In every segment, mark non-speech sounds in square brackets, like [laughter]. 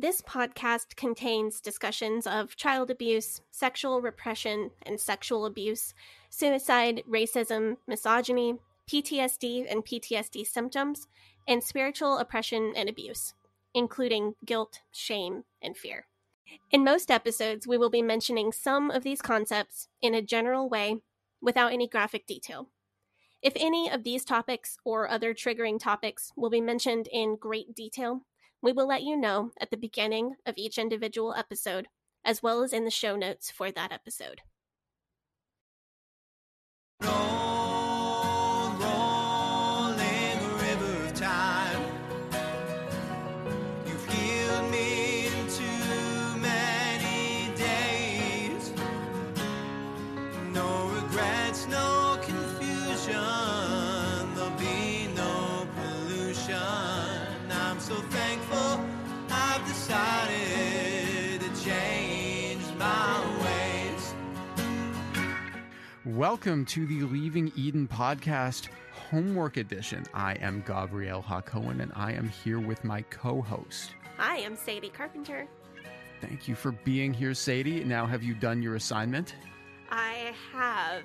This podcast contains discussions of child abuse, sexual repression and sexual abuse, suicide, racism, misogyny, PTSD and PTSD symptoms, and spiritual oppression and abuse, including guilt, shame, and fear. In most episodes, we will be mentioning some of these concepts in a general way without any graphic detail. If any of these topics or other triggering topics will be mentioned in great detail, we will let you know at the beginning of each individual episode, as well as in the show notes for that episode. Welcome to the Leaving Eden podcast homework edition. I am Gabrielle Hakohen and I am here with my co-host. Hi, I'm Sadie Carpenter. Thank you for being here, Sadie. Now, have you done your assignment? I have.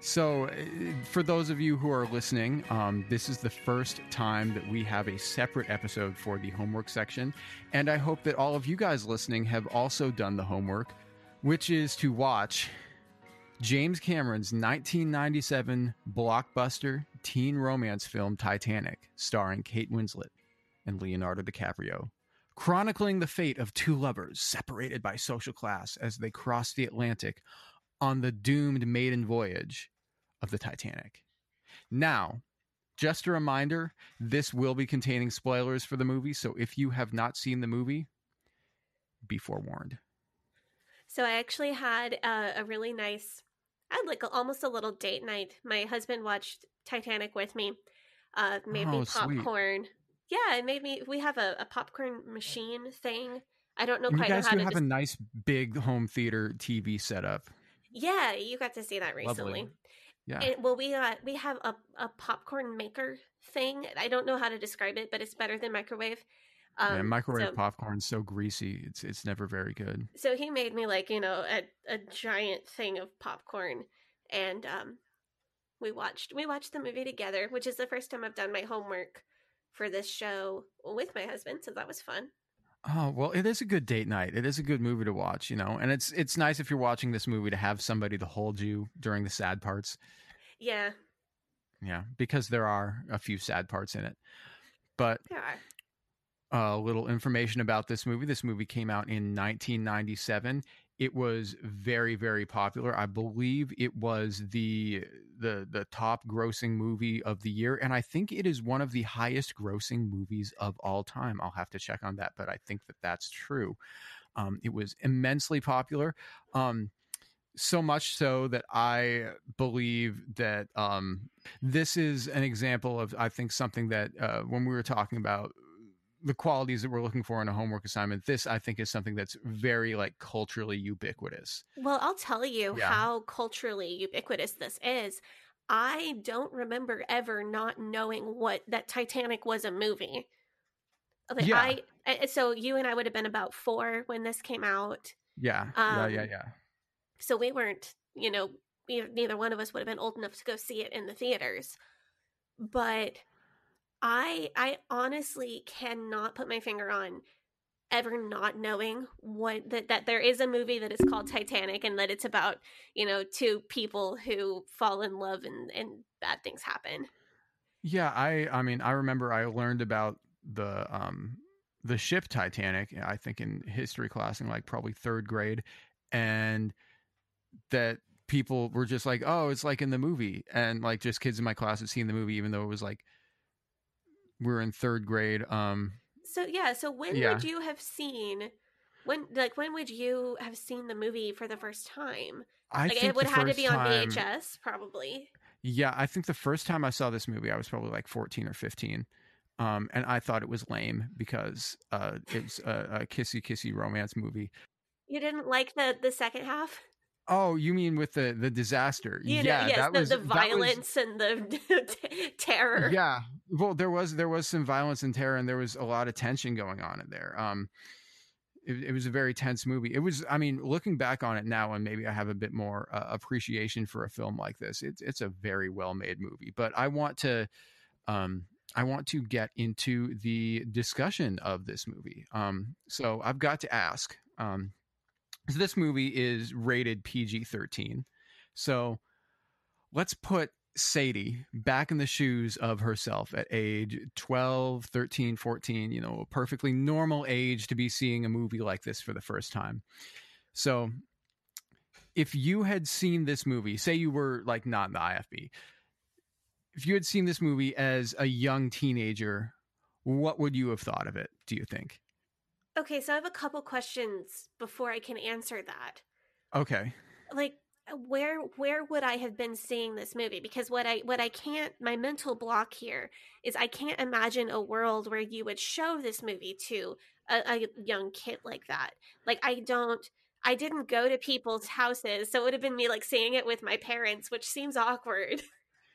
So, uh, for those of you who are listening, um, this is the first time that we have a separate episode for the homework section. And I hope that all of you guys listening have also done the homework, which is to watch James Cameron's 1997 blockbuster teen romance film Titanic, starring Kate Winslet and Leonardo DiCaprio, chronicling the fate of two lovers separated by social class as they cross the Atlantic on the doomed maiden voyage of the Titanic. Now, just a reminder this will be containing spoilers for the movie, so if you have not seen the movie, be forewarned. So I actually had a, a really nice, I had like a, almost a little date night. My husband watched Titanic with me, uh, made Oh, me sweet. popcorn. Yeah, it made me. We have a, a popcorn machine thing. I don't know And you quite guys how do to. have a nice big home theater TV setup. yeah, you got to see that Lovely. recently. Yeah. And, well, we got we have a, a popcorn maker thing. I don't know how to describe it, but it's better than microwave. Um, and microwave so, popcorn's so greasy; it's it's never very good. so he made me like you know a, a giant thing of popcorn and um we watched we watched the movie together which is the first time i've done my homework for this show with my husband so that was fun Oh well, it is a good date night. It is a good movie to watch, you know, and it's it's nice if you're watching this movie to have somebody to hold you during the sad parts. yeah Yeah, because there are a few sad parts in it. But there are a little information about this movie. This movie came out in 1997. It was very, very popular. I believe it was the the the top grossing movie of the year, and I think it is one of the highest grossing movies of all time. I'll have to check on that, but I think that that's true. Um, it was immensely popular. Um, so much so that I believe that um, this is an example of, I think, something that uh, when we were talking about the qualities that we're looking for in a homework assignment, this I think is something that's very like culturally ubiquitous. Well, I'll tell you Yeah. how culturally ubiquitous this is. I don't remember ever not knowing what that Titanic was a movie. Like Yeah. I, I so you and I would have been about 4 when this came out. Yeah, yeah, yeah, Um, yeah. So we weren't, you know, neither one of us would have been old enough to go see it in the theaters. But I I honestly cannot put my finger on ever not knowing what that that there is a movie that is called Titanic and that it's about, you know, two people who fall in love and and bad things happen. Yeah, I I mean, I remember I learned about the um the ship Titanic, I think in history class in like probably 3rd grade and that people were just like, "Oh, it's like in the movie." And like just kids in my class had seen the movie even though it was like we were in 3rd grade. Um So yeah, so when Yeah. would you have seen when like when would you have seen the movie for the first time? I Like think it would have had to be on time- VHS probably. Yeah, I think the first time I saw this movie, I was probably like 14 or 15. Um, and I thought it was lame because uh, it's a, a kissy kissy romance movie. You didn't like the the second half? Oh, you mean with the the disaster? You know, yeah, yes, that the, was the that was- violence and the [laughs] t- terror. yeah, well, there was there was some violence and terror, and there was a lot of tension going on in there. Um, it, it was a very tense movie. It was, I mean, looking back on it now, and maybe I have a bit more uh, appreciation for a film like this. It's it's a very well made movie, but I want to, um, I want to get into the discussion of this movie. Um, so I've got to ask. Um, so this movie is rated PG thirteen. So let's put Sadie back in the shoes of herself at age 12, 13, 14, you know, a perfectly normal age to be seeing a movie like this for the first time. So, if you had seen this movie, say you were like not in the IFB, if you had seen this movie as a young teenager, what would you have thought of it, do you think? Okay, so I have a couple questions before I can answer that. Okay. Like uh, where where would I have been seeing this movie? Because what I what I can't my mental block here is I can't imagine a world where you would show this movie to a, a young kid like that. Like I don't I didn't go to people's houses, so it would have been me like seeing it with my parents, which seems awkward. [laughs]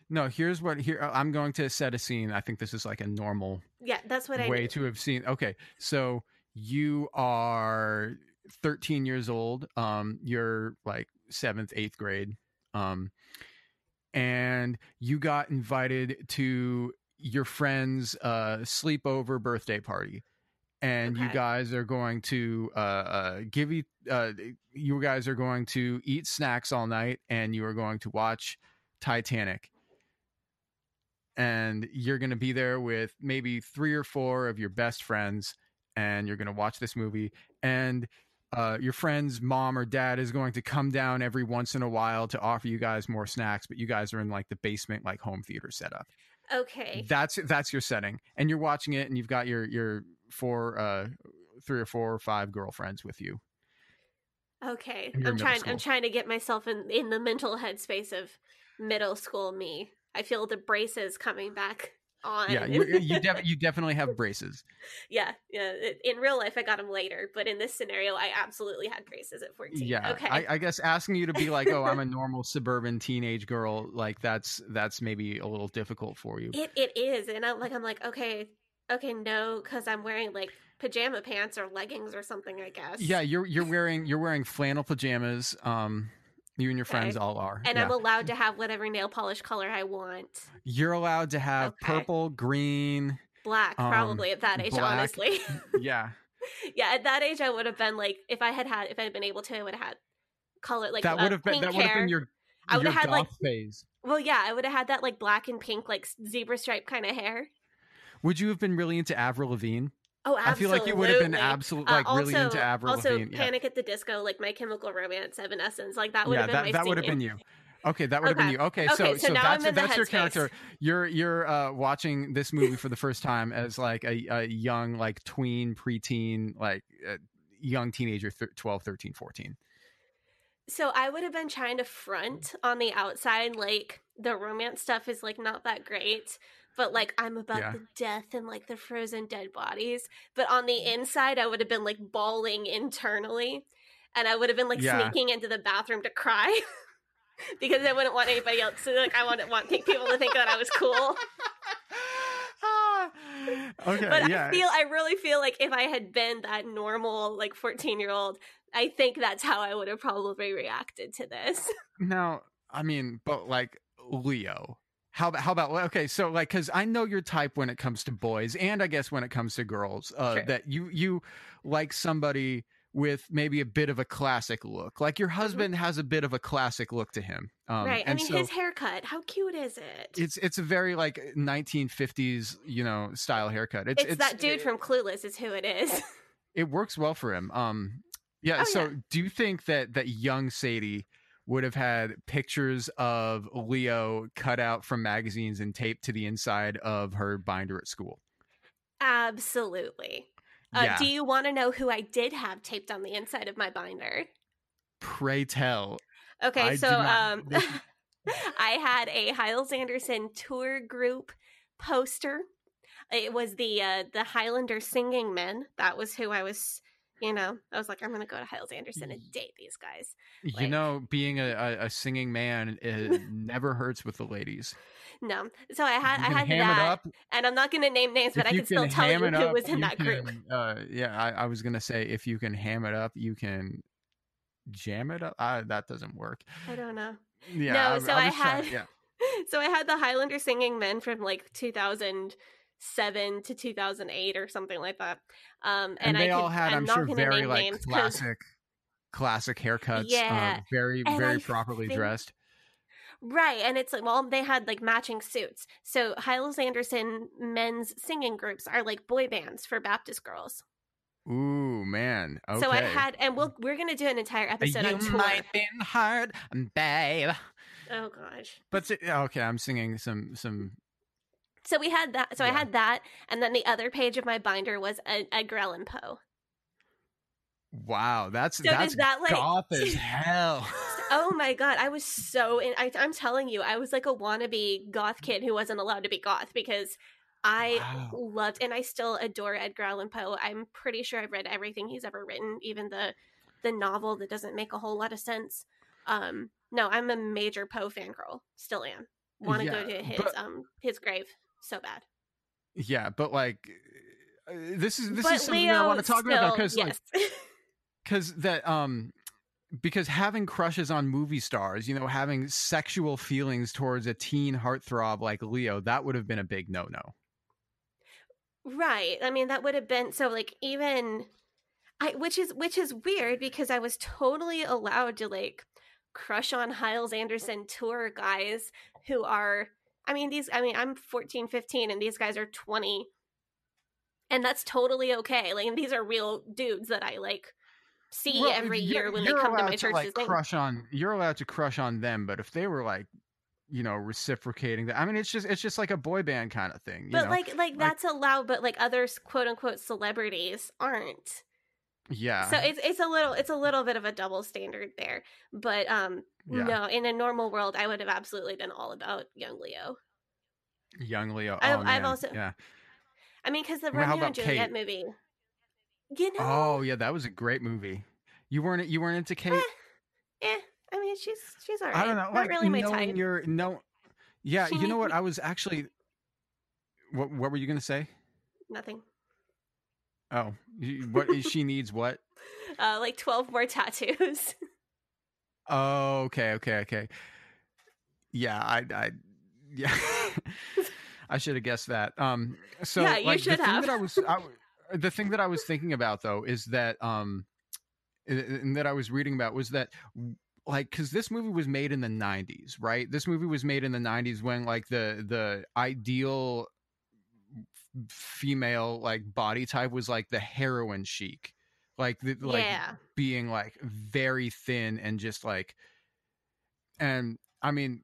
No, here's what here uh, I'm going to set a scene. I think this is like a normal yeah, that's what I way to have seen. Okay, so you are 13 years old. Um, you're like seventh, eighth grade. Um, and you got invited to your friend's uh, sleepover birthday party. And you guys are going to uh, uh, give you, uh, you guys are going to eat snacks all night and you are going to watch Titanic and you're going to be there with maybe three or four of your best friends and you're going to watch this movie and uh, your friend's mom or dad is going to come down every once in a while to offer you guys more snacks but you guys are in like the basement like home theater setup Okay. that's that's your setting and you're watching it and you've got your your four uh three or four or five girlfriends with you Okay. I'm trying school. I'm trying to get myself in in the mental headspace of middle school me. I feel the braces coming back on. yeah you you, def- you definitely have braces [laughs] yeah, yeah. In real life I got them later, but in this scenario I absolutely had braces at 14. yeah Okay. I, I guess asking you to be like oh i'm a [laughs] normal suburban teenage girl like that's that's maybe a little difficult for you It it is, and I'm like I'm like okay, okay, no, because I'm wearing like pajama pants or leggings or something. I guess. yeah you're you're wearing you're wearing flannel pajamas um you and your friends Okay. all are And yeah. I'm allowed to have whatever nail polish color I want. you're allowed to have Okay. purple green Black, Um, probably at that age, black. honestly. [laughs] yeah yeah, at that age, I would have been like, if I had had, if I had been able to, I would have had color like that uh, would have been that would have been your I would have had, like- phase Well, yeah, I would have had that like black and pink, like zebra stripe kind of hair. would you have been really into avril lavigne Oh, I feel absolutely. like you would have been absolute- Uh, like, really into also- Avril Also, Lavigne, yeah. Panic at the Disco, like My Chemical Romance, Evanescence, like that would yeah have been that, that would have been you. Okay that would have been you. Okay, Okay, so so so now that's I'm in the that's your character. You're you're uh watching this movie for the first time as like a, a young like tween preteen like uh, young teenager th- 12 13 14 So I would have been trying to front on the outside, like the romance stuff is like not that great, but like I'm about Yeah. the death and like the frozen dead bodies. But on the mm. inside, I would have been like bawling internally, and I would have been like Yeah. sneaking into the bathroom to cry [laughs] because I wouldn't want anybody else to like. I wouldn't want people to think that I was cool. [laughs] Okay, but yeah. I feel I really feel like if I had been that normal like 14 year old, I think that's how I would have probably reacted to this. Now, I mean, but like Leo. How about how about okay? So like, because I know your type when it comes to boys, and I guess when it comes to girls, uh, Sure. that you you like somebody with maybe a bit of a classic look. Like your husband has a bit of a classic look to him, um, Mm-hmm. right. I mean, so his haircut. How cute is it? it's it's a very like 1950s you know style haircut. It's It's, that dude from Clueless, is who it is. it works well for him. Um, yeah. Oh, so, yeah. do you think that that young Sadie would have had pictures of Leo cut out from magazines and taped to the inside of her binder at school? Absolutely. Uh, yeah. Do you want to know who I did have taped on the inside of my binder? Pray tell. Okay, I so um, [laughs] I had a Hyles Anderson tour group poster. It was the uh, the Highlander singing men. That was who I was. You know, I was like, I'm gonna go to Hyles Anderson and date these guys. you know, being a, a, a singing man it [laughs] never hurts with the ladies. No, so I had I had that, up. and I'm not gonna name names, but I you can still tell you who up, was in that group. Uh, yeah, I, I was gonna say if you can ham it up, you can jam it up. Uh, that doesn't work. I don't know. Yeah. No, I, so I was trying- had- yeah. [laughs] so I had the Highlander singing men from like 2007 to 2008 or something like that. Um, and, and, they I could, all had, I'm, I'm, sure, very like classic, classic haircuts. Yeah, uh, very, and very I properly think- dressed. Right, and it's like well, they had like matching suits. So Hyles Anderson men's singing groups are like boy bands for Baptist girls. Ooh, man. Okay. So I had, and we'll we're gonna do an entire episode you on tour. might be hard, babe. Oh gosh. But okay, I'm singing some some. So we had that. So I had that, and then the other page of my binder was Ed- Edgar Allan Poe. Wow, that's So that's that, like- goth as [laughs] hell. [laughs] Oh my god, I was so in. I, I'm telling you, I was like a wannabe goth kid who wasn't allowed to be goth because I Wow. loved and I still adore Edgar Allan Poe. I'm pretty sure I've read everything he's ever written, even the the novel that doesn't make a whole lot of sense. Um, no, I'm a major Poe fangirl. Still am. Want to Yeah, go to his but- um his grave so bad. yeah, but like. uh, This is this but is something Leo I want to talk about still- because like because [laughs] that um because having crushes on movie stars you know having sexual feelings towards a teen heartthrob like leo that would have been a big no-no Right. I mean, that would have been so like even I which is which is weird because I was totally allowed to like crush on Hyles Anderson tour guys who are I mean these I mean I'm 14, 15 and these guys are 20. And that's totally okay. Like these are real dudes that I like see Well, every year when they come to my church like crush on you're allowed to crush on them but if they were like you know reciprocating that i mean it's just it's just like a boy band kind of thing you But know? like like Like- that's allowed but like other quote unquote celebrities aren't. Yeah so it's it's a little it's a little bit of a double standard there but um Yeah. no in a normal world i would have absolutely been all about young leo young leo I've- oh, I've also- yeah i mean because the Well, romeo and juliet Kate? movie you know oh yeah that was a great movie you weren't you weren't into kate eh, i mean she's she's all right I don't know. not Like really my knowing type Your no, yeah. She you know what? [laughs] I was actually. What What were you gonna say? nothing Oh, what [laughs] she needs what? uh like 12 more tattoos [laughs] Oh, okay, okay, okay. Yeah, I, I, yeah. [laughs] I should have guessed that. Um, so Yeah, you like should the thing have. that I was, I, the thing that I was thinking about though is that um, and that I was reading about was that like because this movie was made in the 90s right this movie was made in the 90s when like the the ideal female like body type was like the heroin chic like the, like yeah being like very thin and just like and i mean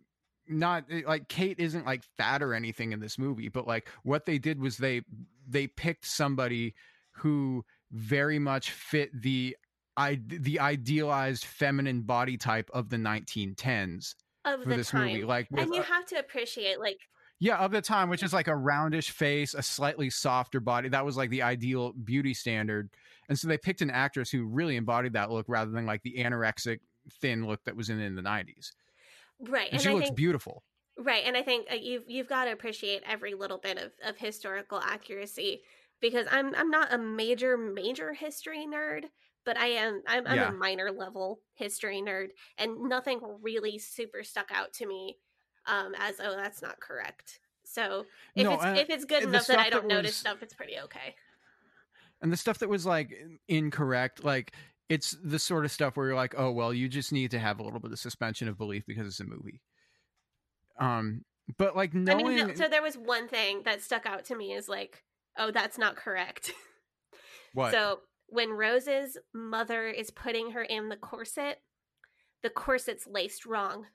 not eh, like kate isn't like fat or anything in this movie but like what they did was they they picked somebody who very much fit the I the idealized feminine body type of the 1910s of for the this time. movie. Like, with, and you have to appreciate like yeah, of the time, which is like a roundish face, a slightly softer body. That was like the ideal beauty standard. And so they picked an actress who really embodied that look rather than like the anorexic thin look that was in in the 90s. right And, and she I looks think beautiful. Right, and I think uh, you've you've got to appreciate every little bit of, of historical accuracy because I'm I'm not a major major history nerd, but I am I'm, I'm Yeah. a minor level history nerd, and nothing really super stuck out to me um, as oh that's not correct. So if No, it's and- if it's good enough that I don't that notice was- stuff, it's pretty okay. And the stuff that was like incorrect, like it's the sort of stuff where you're like, oh well, you just need to have a little bit of suspension of belief because it's a movie. Um, but like I knowing, mean, so there was one thing that stuck out to me is like, oh, that's not correct. [laughs] what? So when Rose's mother is putting her in the corset, the corset's laced wrong.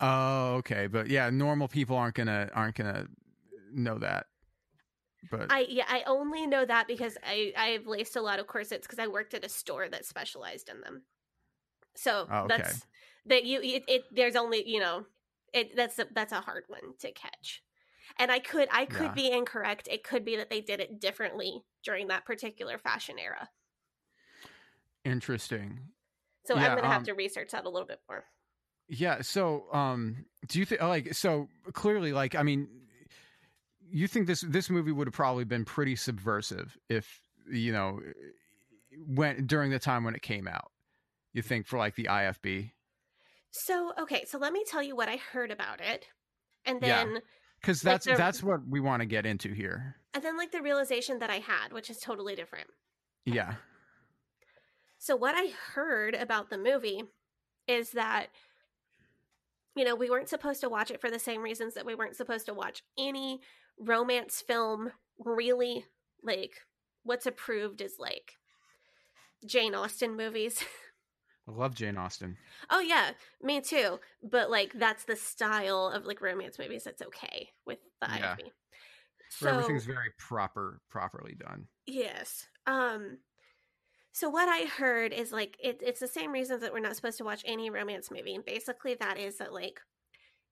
Oh, okay, but yeah, normal people aren't gonna aren't gonna know that. But I yeah, I only know that because I I've laced a lot of corsets because I worked at a store that specialized in them. So Oh, okay. that's that you it, it there's only you know it that's a, that's a hard one to catch. And I could I could Yeah. be incorrect. It could be that they did it differently during that particular fashion era. interesting. So Yeah, I'm gonna have um, to research that a little bit more. Yeah. So, um, do you think like so clearly, like, I mean, you think this this movie would have probably been pretty subversive if you know when during the time when it came out. You think for like the IFB So okay, so let me tell you what I heard about it, and Yeah. then because Like that's the- that's what we want to get into here. and then like the realization that I had, which is totally different. Yeah. So what I heard about the movie is that you know, we weren't supposed to watch it for the same reasons that we weren't supposed to watch any romance film really like what's approved is like Jane Austen movies. [laughs] I love Jane Austen. oh yeah, me too. But like that's the style of like romance movies that's okay with the Yeah. IFB. Where everything's very proper, properly done. Yes. Um so what I heard is like it, it's the same reasons that we're not supposed to watch any romance movie. And basically that is that like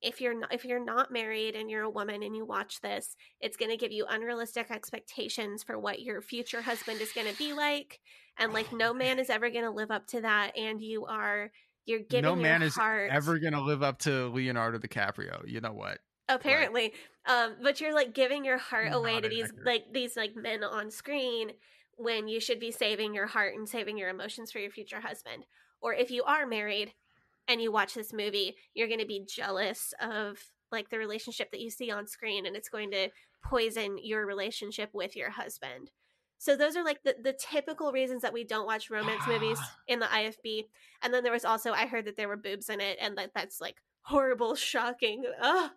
if you're not if you're not married and you're a woman and you watch this, it's going to give you unrealistic expectations for what your future husband is going to be like and like no man is ever going to live up to that and you are you're giving no man your is heart ever gonna live up to Leonardo DiCaprio. You know what? apparently um but you're like giving your heart away to these like these like men on screen when you should be saving your heart and saving your emotions for your future husband. Or if you are married and you watch this movie you're going to be jealous of like the relationship that you see on screen and it's going to poison your relationship with your husband. So those are like the, the typical reasons that we don't watch romance movies [sighs] in the ifb and then there was also i heard that there were boobs in it and that that's like horrible shocking. Oh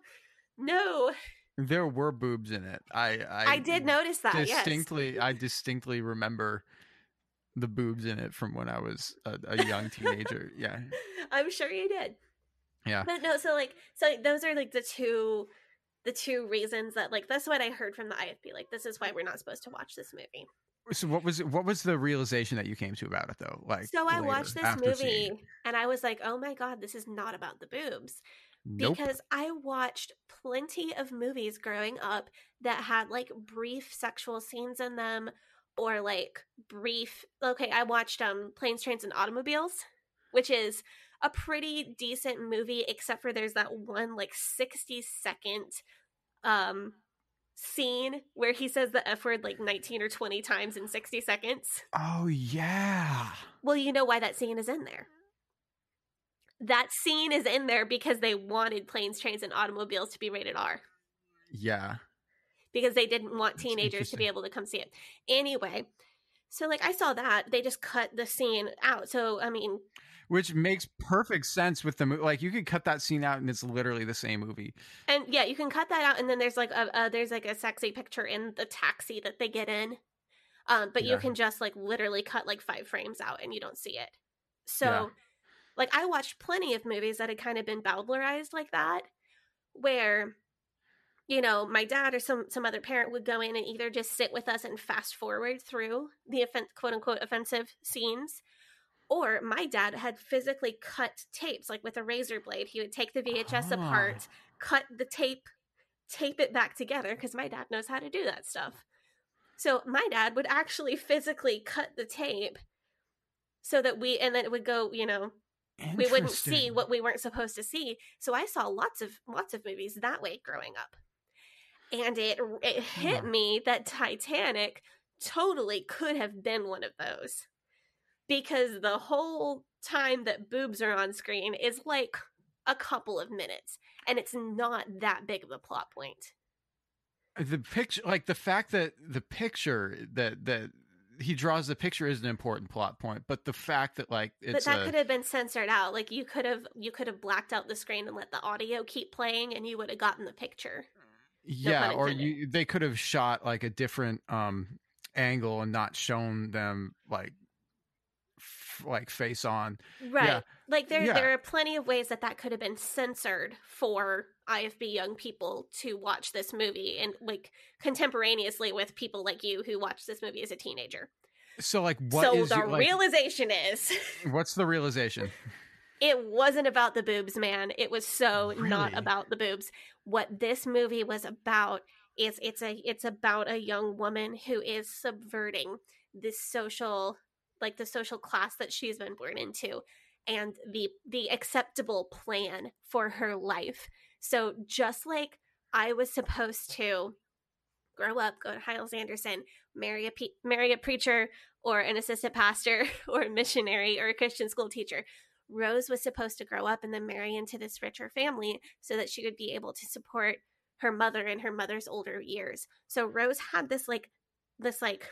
no There were boobs in it. I I, I, did notice that. Yes. distinctly. I distinctly remember the boobs in it from when I was a, a young teenager. Yeah, [laughs] I'm sure you did. yeah. But no, so like, so those are like the two, the two reasons that like that's what I heard from the IFB. Like, this is why we're not supposed to watch this movie. So what was what was the realization that you came to about it though? Like so I later, watched this movie and I was like, oh my god, this is not about the boobs. Nope. because I watched plenty of movies growing up that had like brief sexual scenes in them or like brief okay I watched um Planes Trains and Automobiles which is a pretty decent movie except for there's that one like 60 second um scene where he says the f word like 19 or 20 times in 60 seconds oh yeah. well, you know why that scene is in there. That scene is in there because they wanted planes, trains, and automobiles to be rated R Yeah. because they didn't want That's teenagers to be able to come see it. Anyway, so like I saw that they just cut the scene out. So I mean, Which makes perfect sense with the movie. Like you could cut that scene out and it's literally the same movie. and yeah, you can cut that out. And then there's like a, a there's like a sexy picture in the taxi that they get in. Um, but you can just like literally cut like five frames out and you don't see it. So, Yeah. Like, I watched plenty of movies that had kind of been bowdlerized like that, where you know, my dad or some some other parent would go in and either just sit with us and fast forward through the offen- quote unquote offensive scenes, or my dad had physically cut tapes like with a razor blade. He would take the VHS Ah. apart, cut the tape, tape it back together because my dad knows how to do that stuff. So my dad would actually physically cut the tape so that we and then it would go, you know, we wouldn't see what we weren't supposed to see. So I saw lots of lots of movies that way growing up. And it it hit Huh. me that Titanic totally could have been one of those. Because the whole time that boobs are on screen is like a couple of minutes and it's not that big of a plot point. the picture like the fact that the picture that that he draws the picture is an important plot point but the fact that like it's but that a, could have been censored out. Like you could have you could have blacked out the screen and let the audio keep playing and you would have gotten the picture. yeah pun or you they could have shot like a different um angle and not shown them like like face on Right. Yeah. Like there Yeah. there are plenty of ways that that could have been censored for IFB young people to watch this movie and like contemporaneously with people like you who watched this movie as a teenager. so like what so is the like, realization is [laughs] what's the realization it wasn't about the boobs, man. It was so not about the boobs. What this movie was about is it's a it's about a young woman who is subverting this social like the social class that she's been born into and the the acceptable plan for her life. So just like I was supposed to grow up, go to Hyles Anderson, marry a pe- marry a preacher or an assistant pastor [laughs] or a missionary or a Christian school teacher. Rose was supposed to grow up and then marry into this richer family so that she would be able to support her mother in her mother's older years. So Rose had this like this like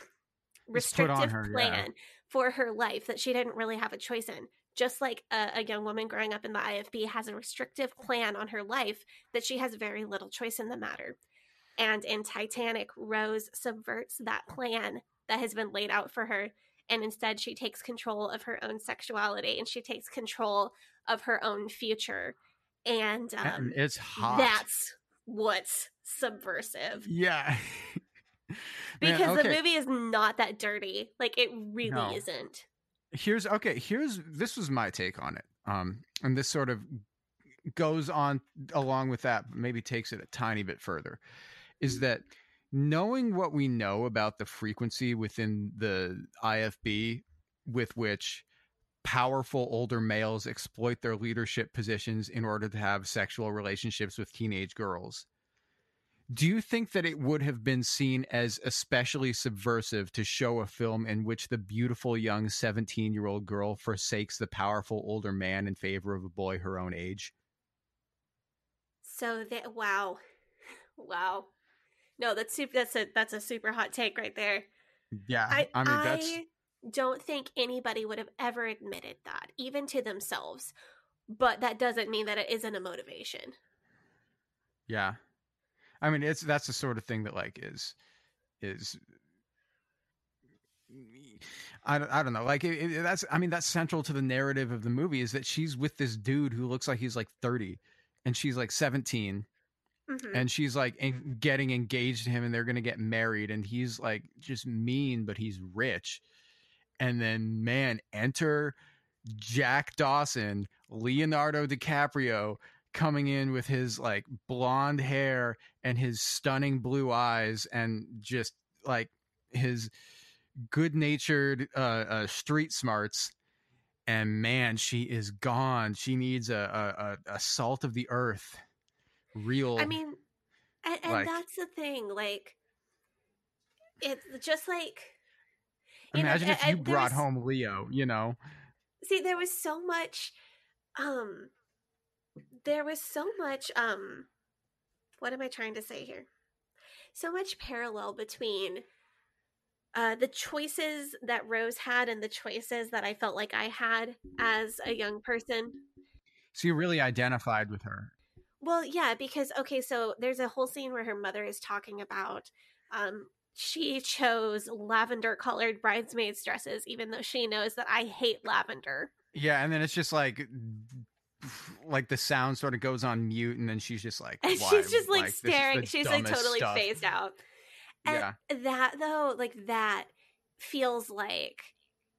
This put on restrictive her, yeah. For her life that she didn't really have a choice in. Just like a, a young woman growing up in the IFB has a restrictive plan on her life that she has very little choice in the matter. And in Titanic, Rose subverts that plan that has been laid out for her. And instead, she takes control of her own sexuality and she takes control of her own future. And um, and it's hot that's what's subversive. yeah [laughs] Man, Because the movie is not that dirty. Like, it really No. isn't. here's okay here's this was my take on it um and this sort of goes on along with that but maybe takes it a tiny bit further is that knowing what we know about the frequency within the ifb with which powerful older males exploit their leadership positions in order to have sexual relationships with teenage girls do you think that it would have been seen as especially subversive to show a film in which the beautiful young 17 year old girl forsakes the powerful older man in favor of a boy her own age? So that wow, [laughs] wow. No, that's super. That's a that's a super hot take right there. Yeah. I I, mean, that's. I don't think anybody would have ever admitted that, even to themselves. But that doesn't mean that it isn't a motivation. Yeah. I mean, it's that's the sort of thing that like is is I don't, I don't know. Like it, it- that's I mean that's central to the narrative of the movie is that she's with this dude who looks like he's like 30 and she's like 17 Mhm. and she's like en- getting engaged to him and they're going to get married and he's like just mean but he's rich. And then man, enter Jack Dawson, Leonardo DiCaprio coming in with his like blonde hair and his stunning blue eyes and just like his good-natured uh, uh street smarts and man she is gone she needs a a, a, salt of the earth real I mean, and, and like- that's the thing. Like, it's just like. you know, imagine if you brought was- home leo you know see there was so much um there was so much um what am i trying to say here? So much parallel between uh the choices that rose had and the choices that i felt like i had as a young person. So you really identified with her. Well yeah because okay so there's a whole scene where her mother is talking about um she chose lavender colored bridesmaids dresses even though she knows that i hate lavender. Yeah and then it's just like like the sound sort of goes on mute, and then she's just like, and she's just like the staring. She's like totally stuff." phased out. And Yeah. that though, like that feels like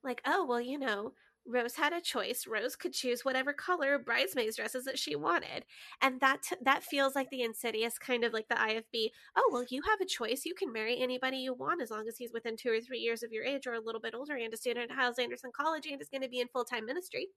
like, oh well, you know, Rose had a choice. Rose could choose whatever color bridesmaids dresses that she wanted. And that t- that feels like the insidious kind of like the IFB. Oh, well, you have a choice. You can marry anybody you want as long as he's within 2 or 3 years of your age or a little bit older and a student at Hyles Anderson College and is going to be in full-time ministry.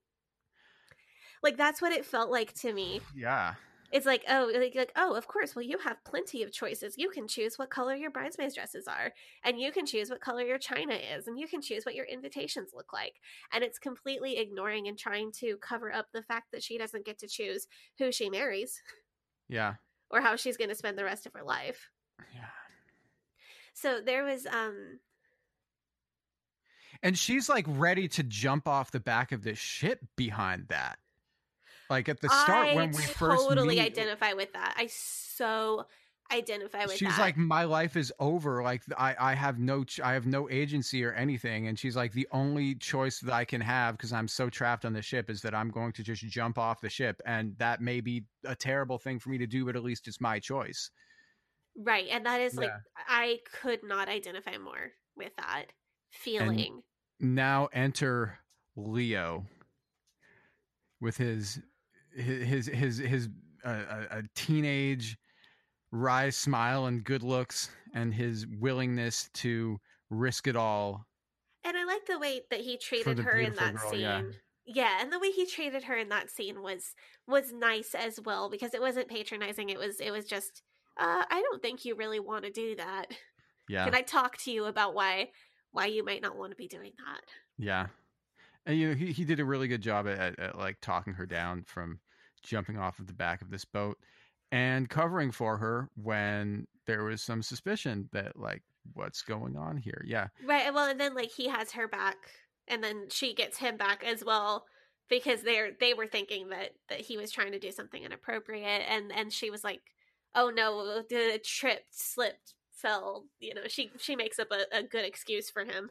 Like that's what it felt like to me. Yeah. It's like, oh, like, like, oh, of course. Well, you have plenty of choices. You can choose what color your bridesmaids dresses are, and you can choose what color your china is, and you can choose what your invitations look like. And it's completely ignoring and trying to cover up the fact that she doesn't get to choose who she marries Yeah. or how she's going to spend the rest of her life. Yeah. So there was, um, And she's like ready to jump off the back of this ship behind that. Like at the start I when we first totally identify with that. I so identify with that. she's that. like my life is over like i i have no ch- i have no agency or anything and she's like the only choice that i can have because i'm so trapped on the ship is that i'm going to just jump off the ship and that may be a terrible thing for me to do but at least it's my choice right. And that is like, I could not identify more with that feeling. now enter leo with his his his his, uh, a, a teenage wry smile and good looks and his willingness to risk it all And I like the way that he treated her in that girl, scene. yeah. Yeah. and the way he treated her in that scene was was nice as well because it wasn't patronizing. It was it was just uh I don't think you really want to do that. yeah Can I talk to you about why why you might not want to be doing that? Yeah, and you know he he did a really good job at, at, at like talking her down from jumping off of the back of this boat and covering for her when there was some suspicion that like what's going on here. Yeah, Right. Well, and then like he has her back and then she gets him back as well because they're they were thinking that that he was trying to do something inappropriate and and she was like, "Oh no, the tripped, slipped, fell." You know, she she makes up a, a good excuse for him.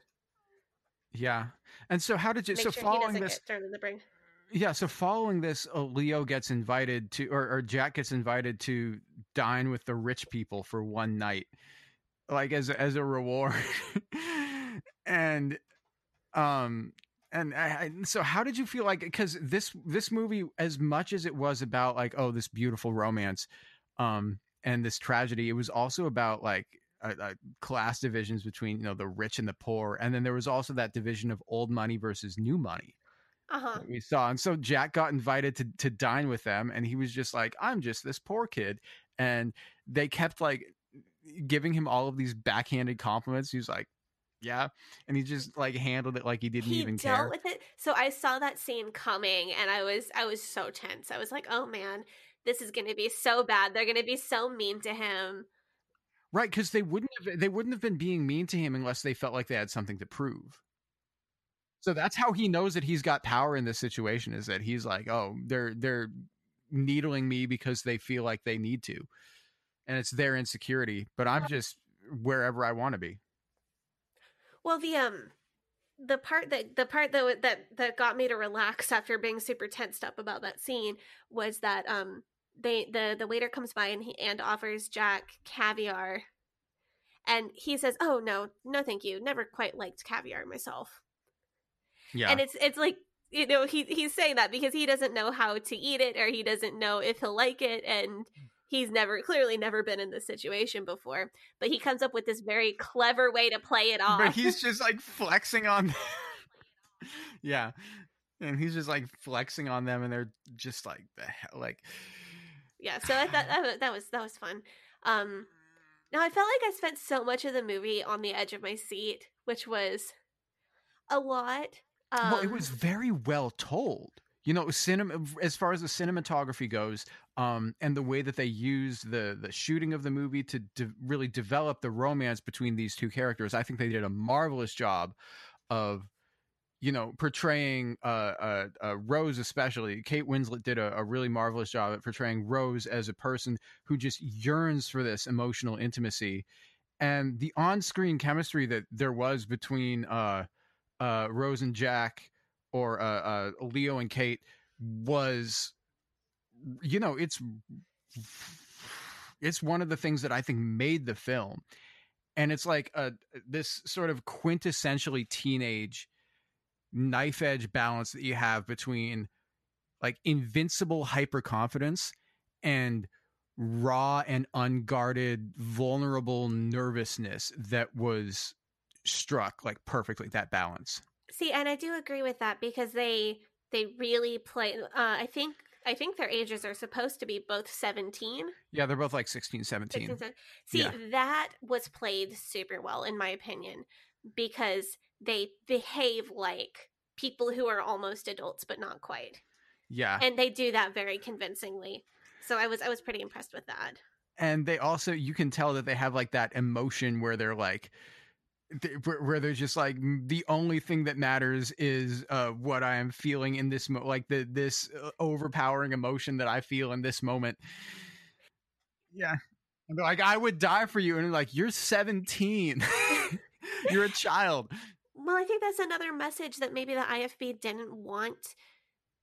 Yeah. And so how did you? Make so sure following this, thrown in the bring. yeah. So following this, uh, Leo gets invited to, or, or Jack gets invited to dine with the rich people for one night, like as as a reward, [laughs] and um and I, I, so how did you feel like because this this movie as much as it was about like oh this beautiful romance um and this tragedy it was also about like uh, uh, class divisions between you know the rich and the poor and then there was also that division of old money versus new money Uh-huh. we saw and so jack got invited to to dine with them and he was just like i'm just this poor kid and they kept like giving him all of these backhanded compliments he was like yeah and he just like handled it like he didn't He even dealt care with it. So I saw that scene coming and I was I was so tense. I was like, "Oh man, this is going to be so bad. They're going to be so mean to him." Right because they wouldn't have they wouldn't have been being mean to him unless they felt like they had something to prove. So that's how he knows that he's got power in this situation is that he's like oh they're they're needling me because they feel like they need to. And it's their insecurity but i'm just wherever i want to be. Well, the um the part that the part that that that got me to relax after being super tensed up about that scene was that um they the the waiter comes by and he and offers Jack caviar and he says, "Oh no, no thank you. Never quite liked caviar myself." yeah And it's it's like you know, he he's saying that because he doesn't know how to eat it or he doesn't know if he'll like it and he's never clearly never been in this situation before. But he comes up with this very clever way to play it off. but he's [laughs] just like flexing on [laughs] yeah and he's just like flexing on them and they're just like the hell like yeah so I thought that, that was that was fun um now i felt like i spent so much of the movie on the edge of my seat which was a lot um, well, it was very well told. You know, cinema as far as the cinematography goes, um, and the way that they used the the shooting of the movie to de- really develop the romance between these two characters. I think they did a marvelous job of, you know, portraying uh, uh, uh, Rose especially. Kate Winslet did a, a really marvelous job at portraying Rose as a person who just yearns for this emotional intimacy, and the on screen chemistry that there was between. Uh, uh, Rose and Jack or uh, Leo and Kate was you know, it's it's one of the things that I think made the film. And it's like a this sort of quintessentially teenage knife edge balance that you have between like invincible hyper confidence and raw and unguarded vulnerable nervousness that was struck like perfectly that balance See, and I do agree with that because they they really play. Uh, I think I think their ages are supposed to be both seventeen. yeah they're both like 16 17 16, 17. See, Yeah. that was played super well, in my opinion, because they behave like people who are almost adults but not quite, yeah. And they do that very convincingly. So I was I was pretty impressed with that. and they also you can tell that they have like that emotion where they're like where, they're just like "Mm, the only thing that matters is uh what i am feeling in this mo- like the this uh, overpowering emotion that i feel in this moment. Yeah. And they're like i would die for you. And like you're 17 [laughs] [laughs] [laughs] you're a child. Well, I think that's another message that maybe the IFB didn't want,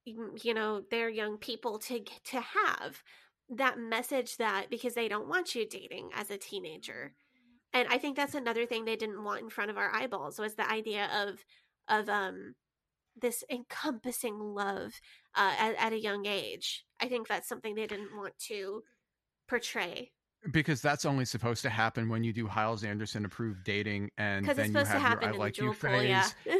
mm, you know, their young people to to have that message that because they don't want you dating as a teenager, and I think that's another thing they didn't want in front of our eyeballs was the idea of of um this encompassing love uh, at, at a young age. I think that's something they didn't want to portray because that's only supposed to happen when you do Hyles Anderson approved dating and then you have your I like you phase. Yeah.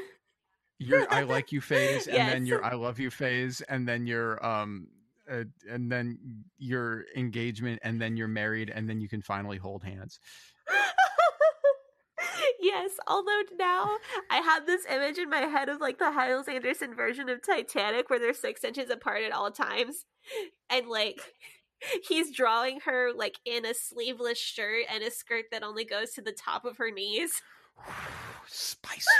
your I like you phase and then [laughs] Yes. your I love you phase and then your um uh, and then your engagement and then you're married and then you can finally hold hands. [laughs] yes, although now I have this image in my head of like the Hyles Anderson version of Titanic where they're six inches apart at all times. And like he's drawing her like in a sleeveless shirt and a skirt that only goes to the top of her knees. [sighs] Spicy. [laughs]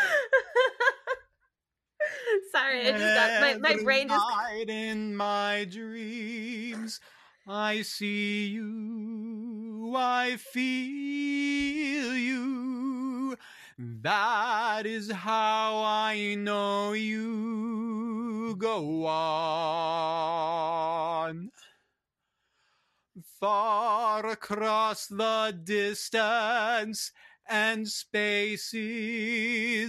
Sorry, I just got my, my brain just night in my dreams I see you I feel you that is how I know you go on far across the distance and spaces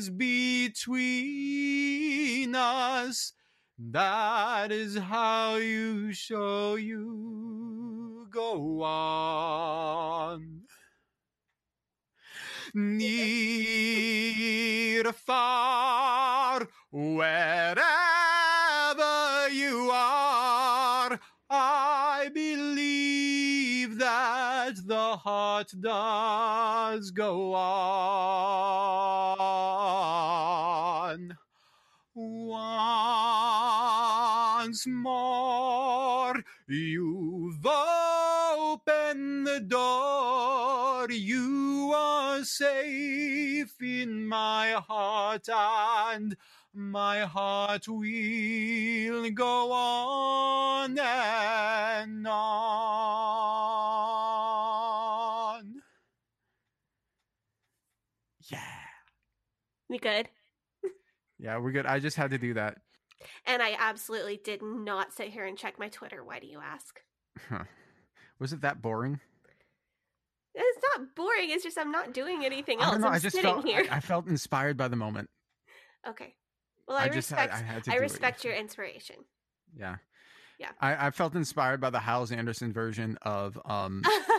between us. That is how you show you go on. Near, far, wherever you are, heart does go on. Once more, you've opened the door. You are safe in my heart, and my heart will go on and on. Yeah. we good. Yeah, we're good. I just had to do that. And I absolutely did not sit here and check my Twitter. Why do you ask? Huh. Was it that boring? It's not boring. It's just I'm not doing anything else. don't know. I'm I just sitting felt here. I, I felt inspired by the moment. Okay. Well, I, I had- respect. I I, had it. respect your inspiration. Yeah. Yeah. I, I felt inspired by the Howes Anderson version of um [laughs]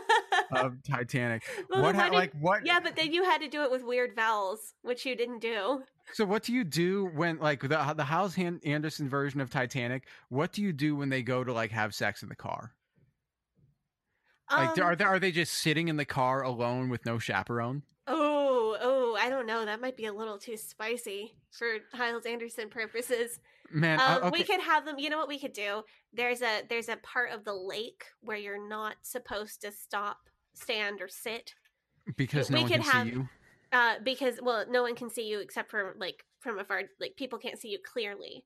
of Titanic. [laughs] Well, what ha- did- like what yeah, but then you had to do it with weird vowels, which you didn't do. So what do you do when like the the Howes Han- Anderson version of Titanic? What do you do when they go to like have sex in the car? Like Um, are they are they just sitting in the car alone with no chaperone? oh, oh, I don't know. That might be a little too spicy for Hyles Anderson purposes. Man, I- Um, okay. We could have them. You know what we could do? There's a there's a part of the lake where you're not supposed to stop, stand, or sit. because we no one could can have- see you. Uh, because well, no one can see you except for like from afar. Like people can't see you clearly.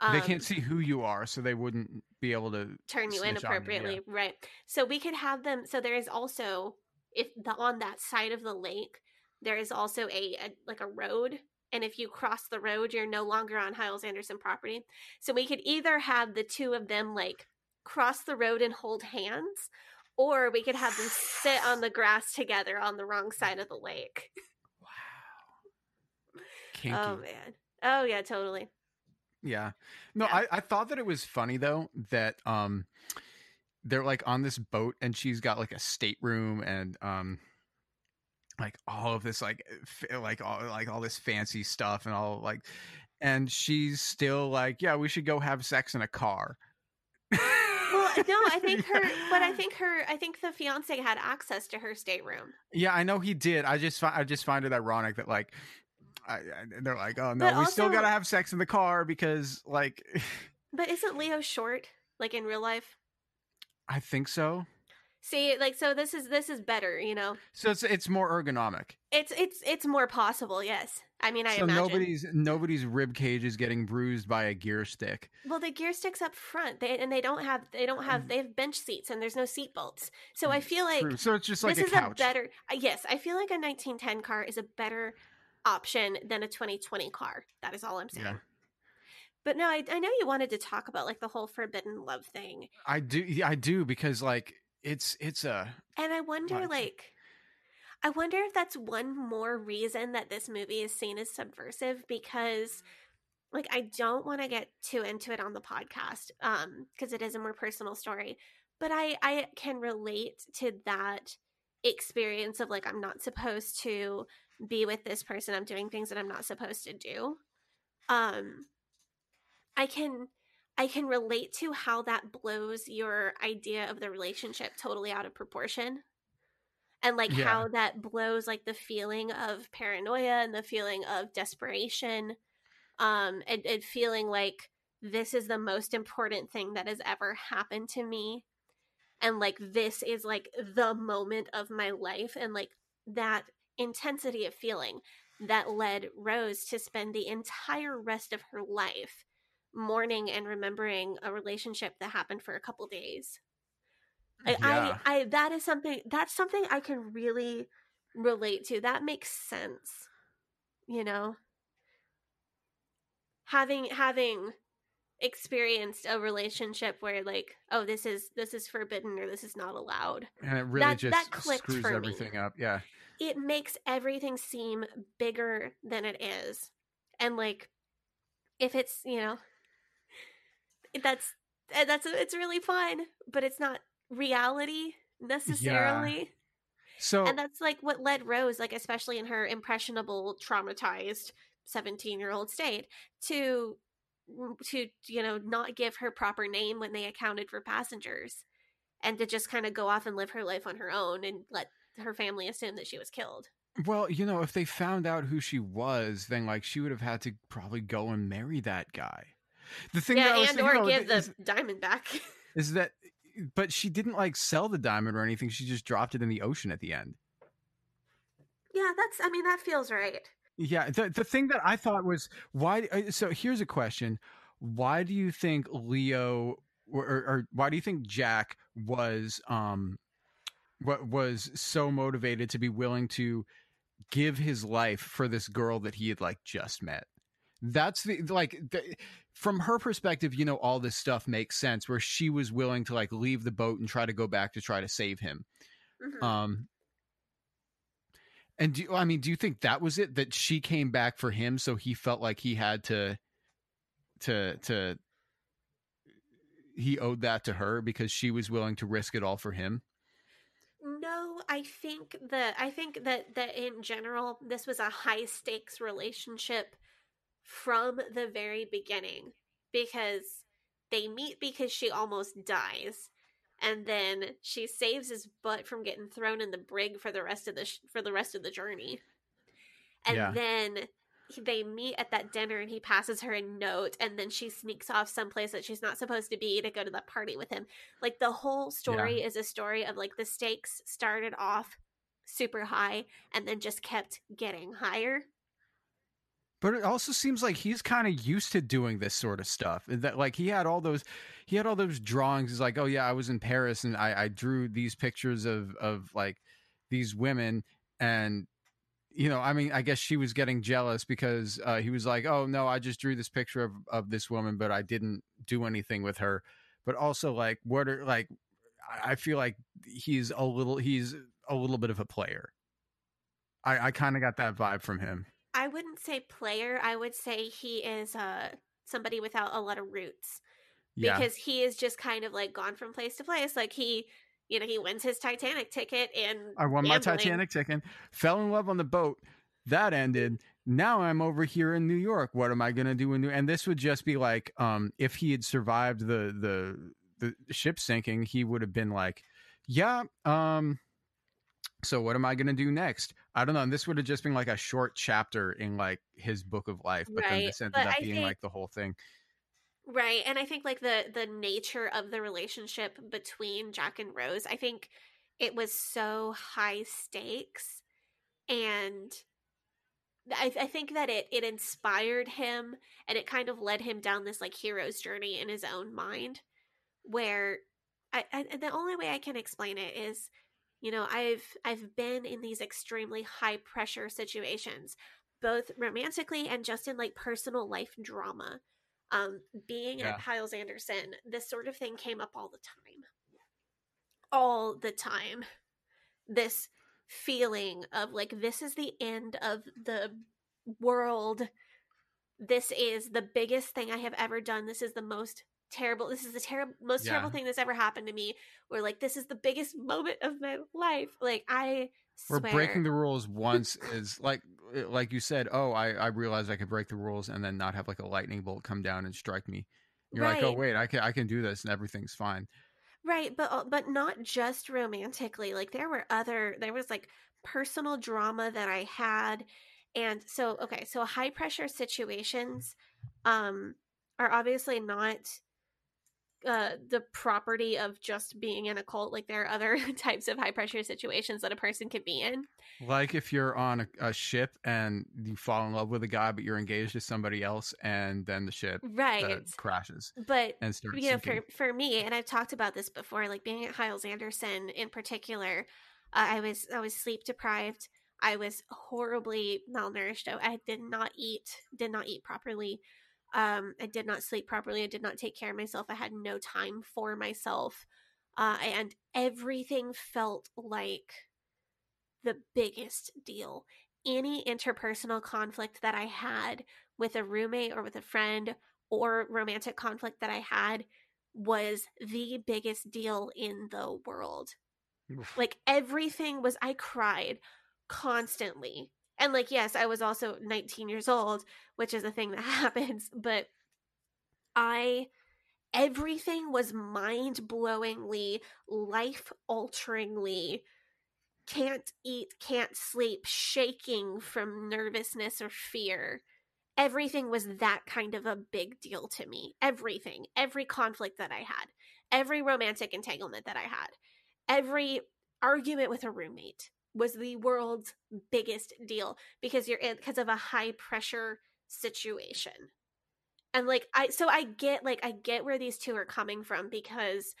Um, they can't see who you are, so they wouldn't be able to turn you in appropriately you, yeah. right? So we could have them. So there is also if the on that side of the lake, there is also a, a like a road, and if you cross the road, you're no longer on Hyles Anderson property. So we could either have the two of them like cross the road and hold hands, or we could have them sit on the grass together on the wrong side of the lake. [laughs] Kinky. Oh man. Oh yeah, totally. Yeah. No, Yeah. I, I thought that it was funny though that um they're like on this boat and she's got like a stateroom and um like all of this like f- like all like all this fancy stuff and all like and she's still like yeah we should go have sex in a car [laughs] no, I think [laughs] her, but I think her, I think the fiance had access to her stateroom. yeah i know he did i just i just find it ironic that like I, I, they're like oh no But we still gotta have sex in the car because like [laughs] But isn't Leo short, like in real life? i think so See, like, so this is this is better, you know. so it's it's more ergonomic It's it's it's more possible, yes. I mean, I so imagine. nobody's nobody's rib cage is getting bruised by a gear stick. Well, the gear sticks up front, they, and they don't have they don't have they have bench seats and there's no seat belts. So I feel like Mm, True. So it's just like this a is couch. a better. uh, Yes, I feel like a 1910 car is a better option than a 2020 car. That is all I'm saying. Yeah. But no, I, I know you wanted to talk about like the whole forbidden love thing, I do. yeah, I do because like it's it's a and I wonder Right. like. I wonder if that's one more reason that this movie is seen as subversive because like I don't want to get too into it on the podcast um because it is a more personal story but I I can relate to that experience of like I'm not supposed to be with this person I'm doing things that I'm not supposed to do um I can I can relate to how that blows your idea of the relationship totally out of proportion and like Yeah. how that blows like the feeling of paranoia and the feeling of desperation um and, and feeling like this is the most important thing that has ever happened to me and like this is like the moment of my life and like that intensity of feeling that led Rose to spend the entire rest of her life mourning and remembering a relationship that happened for a couple days. I, Yeah. I, I that is something that's something I can really relate to. That makes sense. You know? Having having experienced a relationship where like, oh, this is this is forbidden or this is not allowed. and it really That- just that screws for me. everything up. Yeah. it makes everything seem bigger than it is. And like if it's, you know, that's eh, that's it's really fun, but it's not reality necessarily. So And that's like what led Rose, like especially in her impressionable, traumatized 17-year-old state to mm, to you know not give her proper name when they accounted for passengers and to just kind of go off and live her life on her own and let her family assume that she was killed. well, you know, if they found out who she was, then like she would have had to probably go and marry that guy. The thing that yeah, was and or give the is, diamond back. is that, but she didn't like sell the diamond or anything. She just dropped it in the ocean at the end. yeah, that's. I mean, that feels right. Yeah, the the thing that I thought was why. uh, So here's a question: Why do you think Leo, or, or, or why do you think Jack was um, what was so motivated to be willing to give his life for this girl that he had like just met? That's the like the, from her perspective, you know, all this stuff makes sense. Where she was willing to like leave the boat and try to go back to try to save him. Mhm. Um, and do you- I mean, do you think that was it? That she came back for him, so he felt like he had to, to, to, he owed that to her because she was willing to risk it all for him. No, I think that I think that that in general this was a high stakes relationship from the very beginning because they meet because she almost dies and then she saves his butt from getting thrown in the brig for the rest of the sh- for the rest of the journey. And Yeah. then they meet at that dinner and he passes her a note and then she sneaks off someplace that she's not supposed to be to go to the party with him like the whole story is a story of like the stakes started off super high and then just kept getting higher But it also seems like he's kind of used to doing this sort of stuff. That like he had all those, he had all those drawings. He's like, oh yeah, I was in Paris and I, I drew these pictures of of like these women, and you know, I mean, I guess she was getting jealous because uh, he was like, oh no, I just drew this picture of of this woman, but I didn't do anything with her. but also like what are like I- feel like he's a little he's a little bit of a player. I I kind of got that vibe from him. I wouldn't say player. I would say he is uh somebody without a lot of roots Yeah. because he is just kind of like gone from place to place. Like he, you know, he wins his Titanic ticket and I won my. Titanic ticket, fell in love on the boat. That ended. Now I'm over here in New York. What am I gonna do in New? And this would just be like, um, if he had survived the the the ship sinking, he would have been like, yeah, um. So what am I gonna do next? I don't know. And this would have just been like a short chapter in like his book of life, but then this ended but up I being think- like the whole thing. Right. And I think like the the nature of the relationship between Jack and Rose, I think it was so high stakes and I, I think that it it inspired him and it kind of led him down this like hero's journey in his own mind where I, I the only way I can explain it is you know I've I've been in these extremely high pressure situations both romantically and just in like personal life drama. Um being Yeah. at Hyles Anderson this sort of thing came up all the time. All the time. This feeling of like this is the end of the world. This is the biggest thing i have ever done. This is the most terrible this is the terrible most terrible thing that's ever happened to me or like this is the biggest moment of my life like i swear. We're breaking the rules [laughs] once is like like you said. Oh, I I realized I could break the rules and then not have like a lightning bolt come down and strike me. You're like, oh wait, I can I can do this and everything's fine. Right, but uh, but not just romantically. Like there were other there was like personal drama that I had and so okay, so high pressure situations um are obviously not uh the property of just being in a cult like there are other [laughs] types of high pressure situations that a person can be in. Like if you're on a, a ship and you fall in love with a guy, but you're engaged to somebody else, and then the ship uh, right. crashes but and starts you know sinking. for for me and i've talked about this before like being at Hyles Anderson in particular uh, i was i was sleep deprived. I was horribly malnourished. I, I did not eat did not eat properly um i did not sleep properly i did not take care of myself i had no time for myself uh and everything felt like the biggest deal any interpersonal conflict that i had with a roommate or with a friend or romantic conflict that I had was the biggest deal in the world. Oof. Like everything was, I cried constantly. And like, yes, I was also 19 years old, which is a thing that [laughs] happens, but I, everything was mind blowingly, life alteringly, can't eat, can't sleep, shaking from nervousness or fear everything was that kind of a big deal to me. Everything, every conflict that I had, every romantic entanglement that I had, every argument with a roommate was the world's biggest deal because you're in because of a high pressure situation. And like I so I get like I get where these two are coming from because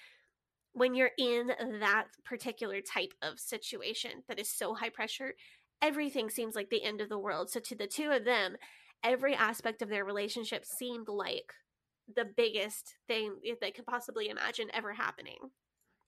when you're in that particular type of situation that is so high pressure, everything seems like the end of the world. So to the two of them, every aspect of their relationship seemed like the biggest thing that they could possibly imagine ever happening.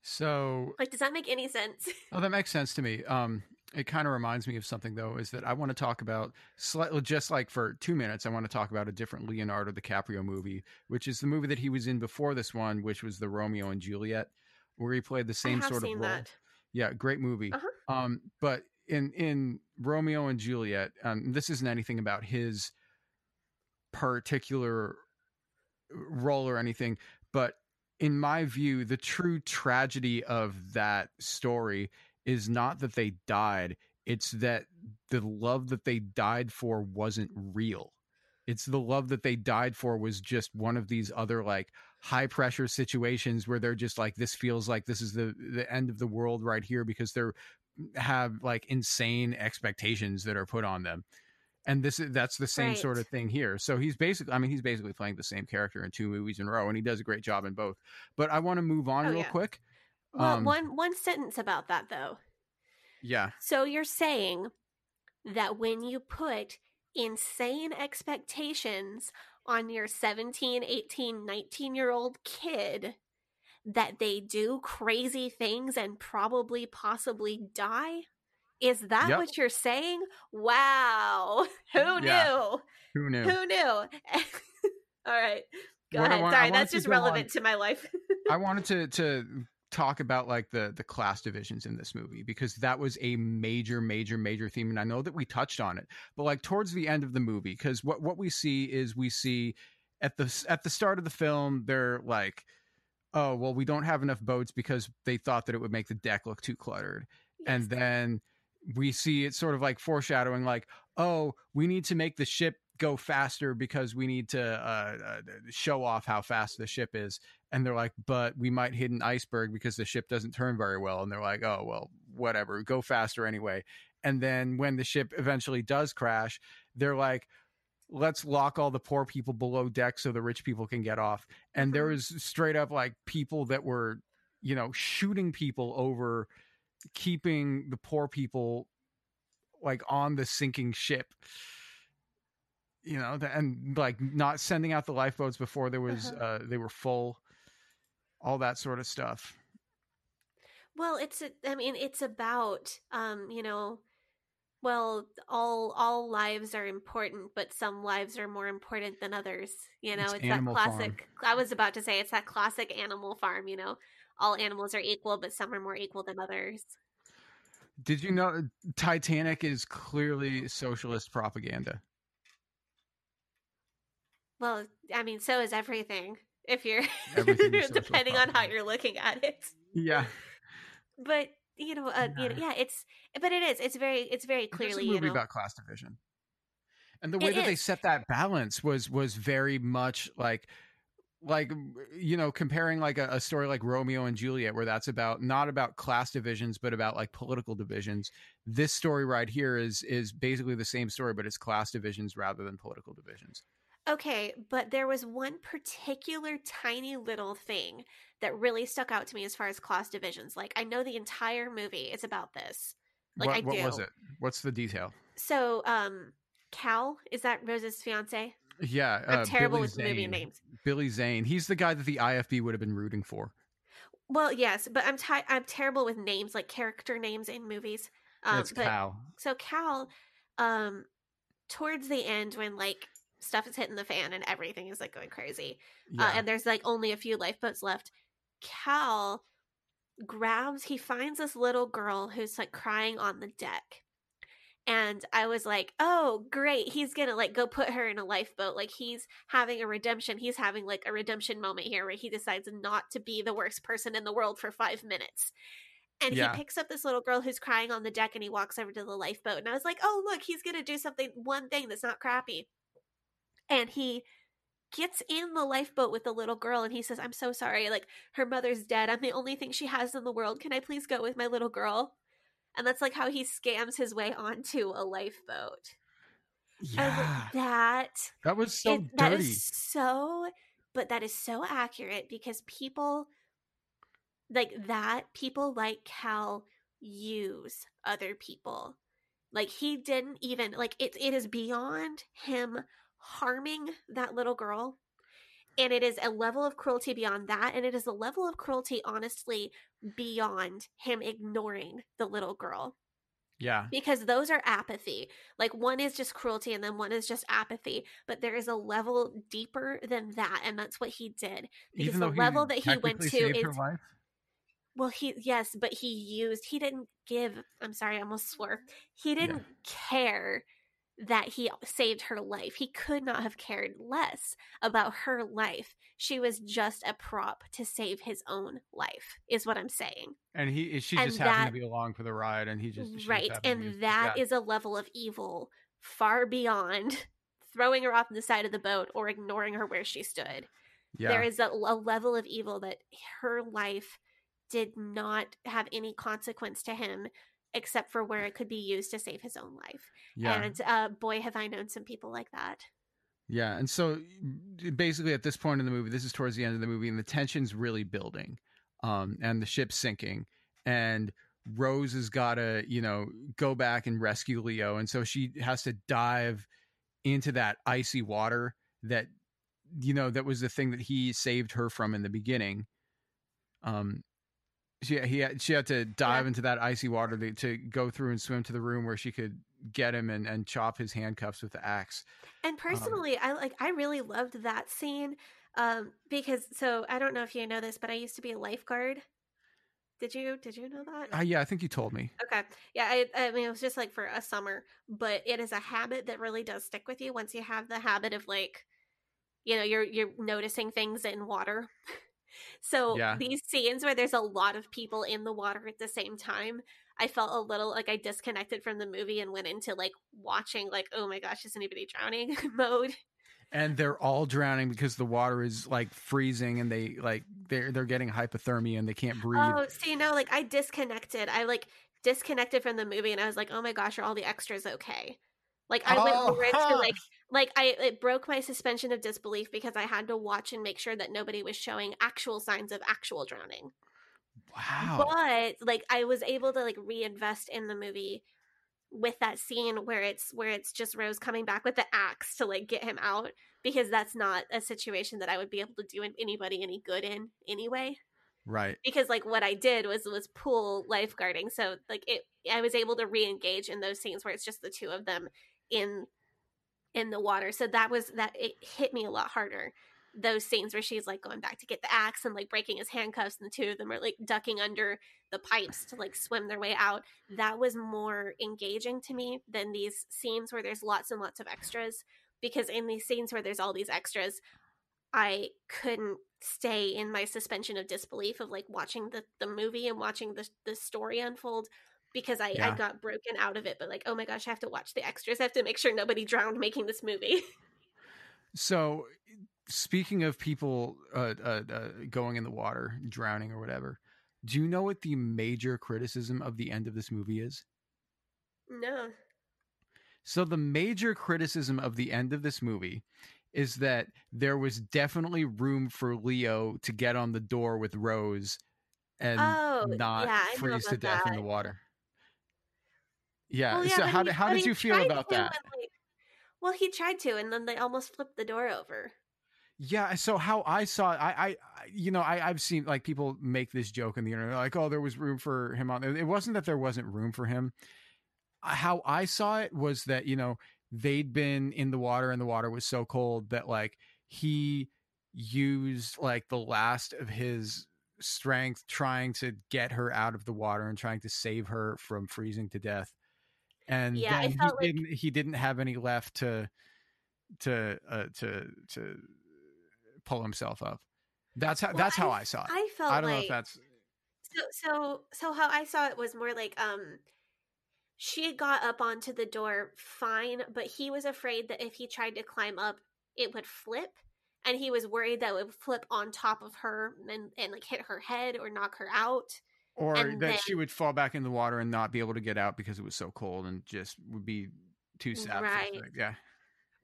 So Like, does that make any sense? Oh, that makes sense to me. Um, it kind of reminds me of something though, is that I want to talk about slightly, just like for two minutes, I want to talk about a different Leonardo DiCaprio movie, which is the movie that he was in before this one, which was the Romeo and Juliet, where he played the same sort of role. that. Yeah, great movie. Uh-huh. Um, but in in Romeo and Juliet, um, this isn't anything about his particular role or anything, but in my view, the true tragedy of that story is not that they died; it's that the love that they died for wasn't real. It's the love that they died for was just one of these other like high pressure situations where they're just like this feels like this is the the end of the world right here because they're mm, have like insane expectations that are put on them and this is that's the same sort of thing here so he's basically i mean he's basically playing the same character in two movies in a row and he does a great job in both but i want to move on Oh, real yeah. quick Well, Um, one one sentence about that though. yeah So you're saying that when you put insane expectations on your 17, 18, 19 year old kid, that they do crazy things and probably possibly die? Is that Yep. what you're saying? Wow. [laughs] Who Yeah. knew? Who knew? Who knew? [laughs] All right. Go What ahead. want- Sorry, that's just go on- relevant to my life. I [laughs] wanted to to talk about like the the class divisions in this movie because that was a major major major theme and I know that we touched on it but like towards the end of the movie cuz what what we see is we see at the at the start of the film they're like oh well we don't have enough boats because they thought that it would make the deck look too cluttered and then we see it sort of like foreshadowing like oh we need to make the ship go faster because we need to uh, uh, show off how fast the ship is. And they're like but we might hit an iceberg because the ship doesn't turn very well. And they're like oh well whatever go faster anyway. And then when the ship eventually does crash they're like let's lock all the poor people below deck so the rich people can get off. And there was straight up like people that were you know shooting people over keeping the poor people like on the sinking ship you know and like not sending out the lifeboats before there was Uh-huh. uh they were full all that sort of stuff Well, it's a, I mean, it's about um, you know, well, all all lives are important, but some lives are more important than others. You know, It's it's, that Animal Farm. classic. I was about to say it's that classic Animal Farm. You know, all animals are equal, but some are more equal than others. did you know titanic is clearly socialist propaganda Well, I mean, so is everything. If you're Everything [laughs] depending on how you're looking at it. yeah But you know, uh, you know, yeah, it's but it is. It's very, it's very is clearly a you movie know. about class division and the way that they set that balance was was very much like like you know comparing like a, a story like romeo and juliet where that's about not about class divisions but about like political divisions this story right here is is basically the same story but it's class divisions rather than political divisions Okay, but there was one particular tiny little thing that really stuck out to me as far as class divisions. Like I know the entire movie is about this. Like what, I what do. was it what's the detail So, um, Cal is that Rose's fiance? Yeah I'm uh, terrible Billy with movie Zane. names. billy zane he's the guy that the ifb would have been rooting for Well, yes, but I'm ti I'm terrible with names, like character names in movies. Um, it's but cal so Cal, um, towards the end when like stuff is hitting the fan and everything is like going crazy, uh, and there's like only a few lifeboats left. Cal grabs, he finds this little girl who's like crying on the deck. And I was like, oh, great. He's going to like go put her in a lifeboat. Like he's having a redemption. He's having like a redemption moment here where he decides not to be the worst person in the world for five minutes. And Yeah. he picks up this little girl who's crying on the deck and he walks over to the lifeboat. And I was like, oh, look, he's going to do something, one thing that's not crappy. And he gets in the lifeboat with the little girl and he says, I'm so sorry. Like, her mother's dead. I'm the only thing she has in the world. Can I please go with my little girl? And that's like how he scams his way onto a lifeboat. yeah. And that that was so it- that is so but that is so accurate because people like that people like cal use other people. Like he didn't even like it, it is beyond him harming that little girl and it is a level of cruelty beyond that and it is a level of cruelty honestly beyond him ignoring the little girl yeah because those are apathy. Like one is just cruelty and then one is just apathy, but there is a level deeper than that and that's what he did. Because the level that he went to is well he yes, but he used he didn't give I'm sorry, I almost swore. He didn't care that he saved her life. He could not have cared less about her life. She was just a prop to save his own life, is what I'm saying. and he she And just happened to be along for the ride and he just right and be- that is yeah. a level of evil far beyond [laughs] throwing her off the side of the boat or ignoring her where she stood yeah there is a, a level of evil that her life did not have any consequence to him except for where it could be used to save his own life yeah and uh, boy have i known some people like that Yeah, and so basically at this point in the movie, this is towards the end of the movie, and the tension's really building, um, and the ship's sinking, and Rose has got to, you know, go back and rescue Leo, and so she has to dive into that icy water that, you know, that was the thing that he saved her from in the beginning. Um, she he had, she had to dive into that icy water to, to go through and swim to the room where she could get him and, and chop his handcuffs with the axe. And personally, I like I really loved that scene um because so I don't know if you know this, but I used to be a lifeguard. Did you did you know that? Uh, yeah, I think you told me. Okay. Yeah, I, I mean, it was just like for a summer, but it is a habit that really does stick with you once you have the habit of like, you know, you're you're noticing things in water. [laughs] so Yeah. these scenes where there's a lot of people in the water at the same time, I felt a little like I disconnected from the movie and went into like watching like, oh my gosh, is anybody drowning [laughs] mode? And they're all drowning because the water is like freezing and they like they're they're getting hypothermia and they can't breathe. Oh, see, no, like I disconnected. I like disconnected from the movie, and I was like, "Oh my gosh, are all the extras okay?" Like I went Oh, over into huh. like [laughs] like I it broke my suspension of disbelief because I had to watch and make sure that nobody was showing actual signs of actual drowning. wow. But like I was able to like reinvest in the movie with that scene where it's where it's just Rose coming back with the axe to like get him out because that's not a situation that I would be able to do anybody any good in anyway right. because like what I did was was pool lifeguarding. So like it I was able to re-engage in those scenes where it's just the two of them in in the water. So that was that it hit me a lot harder. Those scenes where she's like going back to get the axe and like breaking his handcuffs and the two of them are like ducking under the pipes to like swim their way out. That was more engaging to me than these scenes where there's lots and lots of extras because in these scenes where there's all these extras I couldn't stay in my suspension of disbelief of like watching the, the movie and watching the, the story unfold because I, I got broken out of it. But like, oh my gosh, I have to watch the extras. I have to make sure nobody drowned making this movie. [laughs] So, speaking of people uh, uh, uh, going in the water, drowning or whatever, do you know what the major criticism of the end of this movie is? no. So, the major criticism of the end of this movie is that there was definitely room for Leo to get on the door with Rose and Oh, not yeah, freeze to death in the water. Yeah. Well, yeah, so, how, he- did how did you feel about that? like- well, he tried to, and then they almost flipped the door over. Yeah, so how I saw it, I, I, you know, I, I've seen like people make this joke on the internet, like, oh, there was room for him on. there. It wasn't that there wasn't room for him. How I saw it was that you know they'd been in the water and the water was so cold that like he used like the last of his strength trying to get her out of the water and trying to save her from freezing to death. And Yeah, then he like- didn't he didn't have any left to to uh, to to pull himself up. That's how Well, that's how I saw it. I felt I don't know if that's so so so how I saw it was more like um she got up onto the door fine, but he was afraid that if he tried to climb up, it would flip. And he was worried that it would flip on top of her and, and like hit her head or knock her out. Or and that she would fall back in the water and not be able to get out because it was so cold and just would be too sad. Right. Yeah.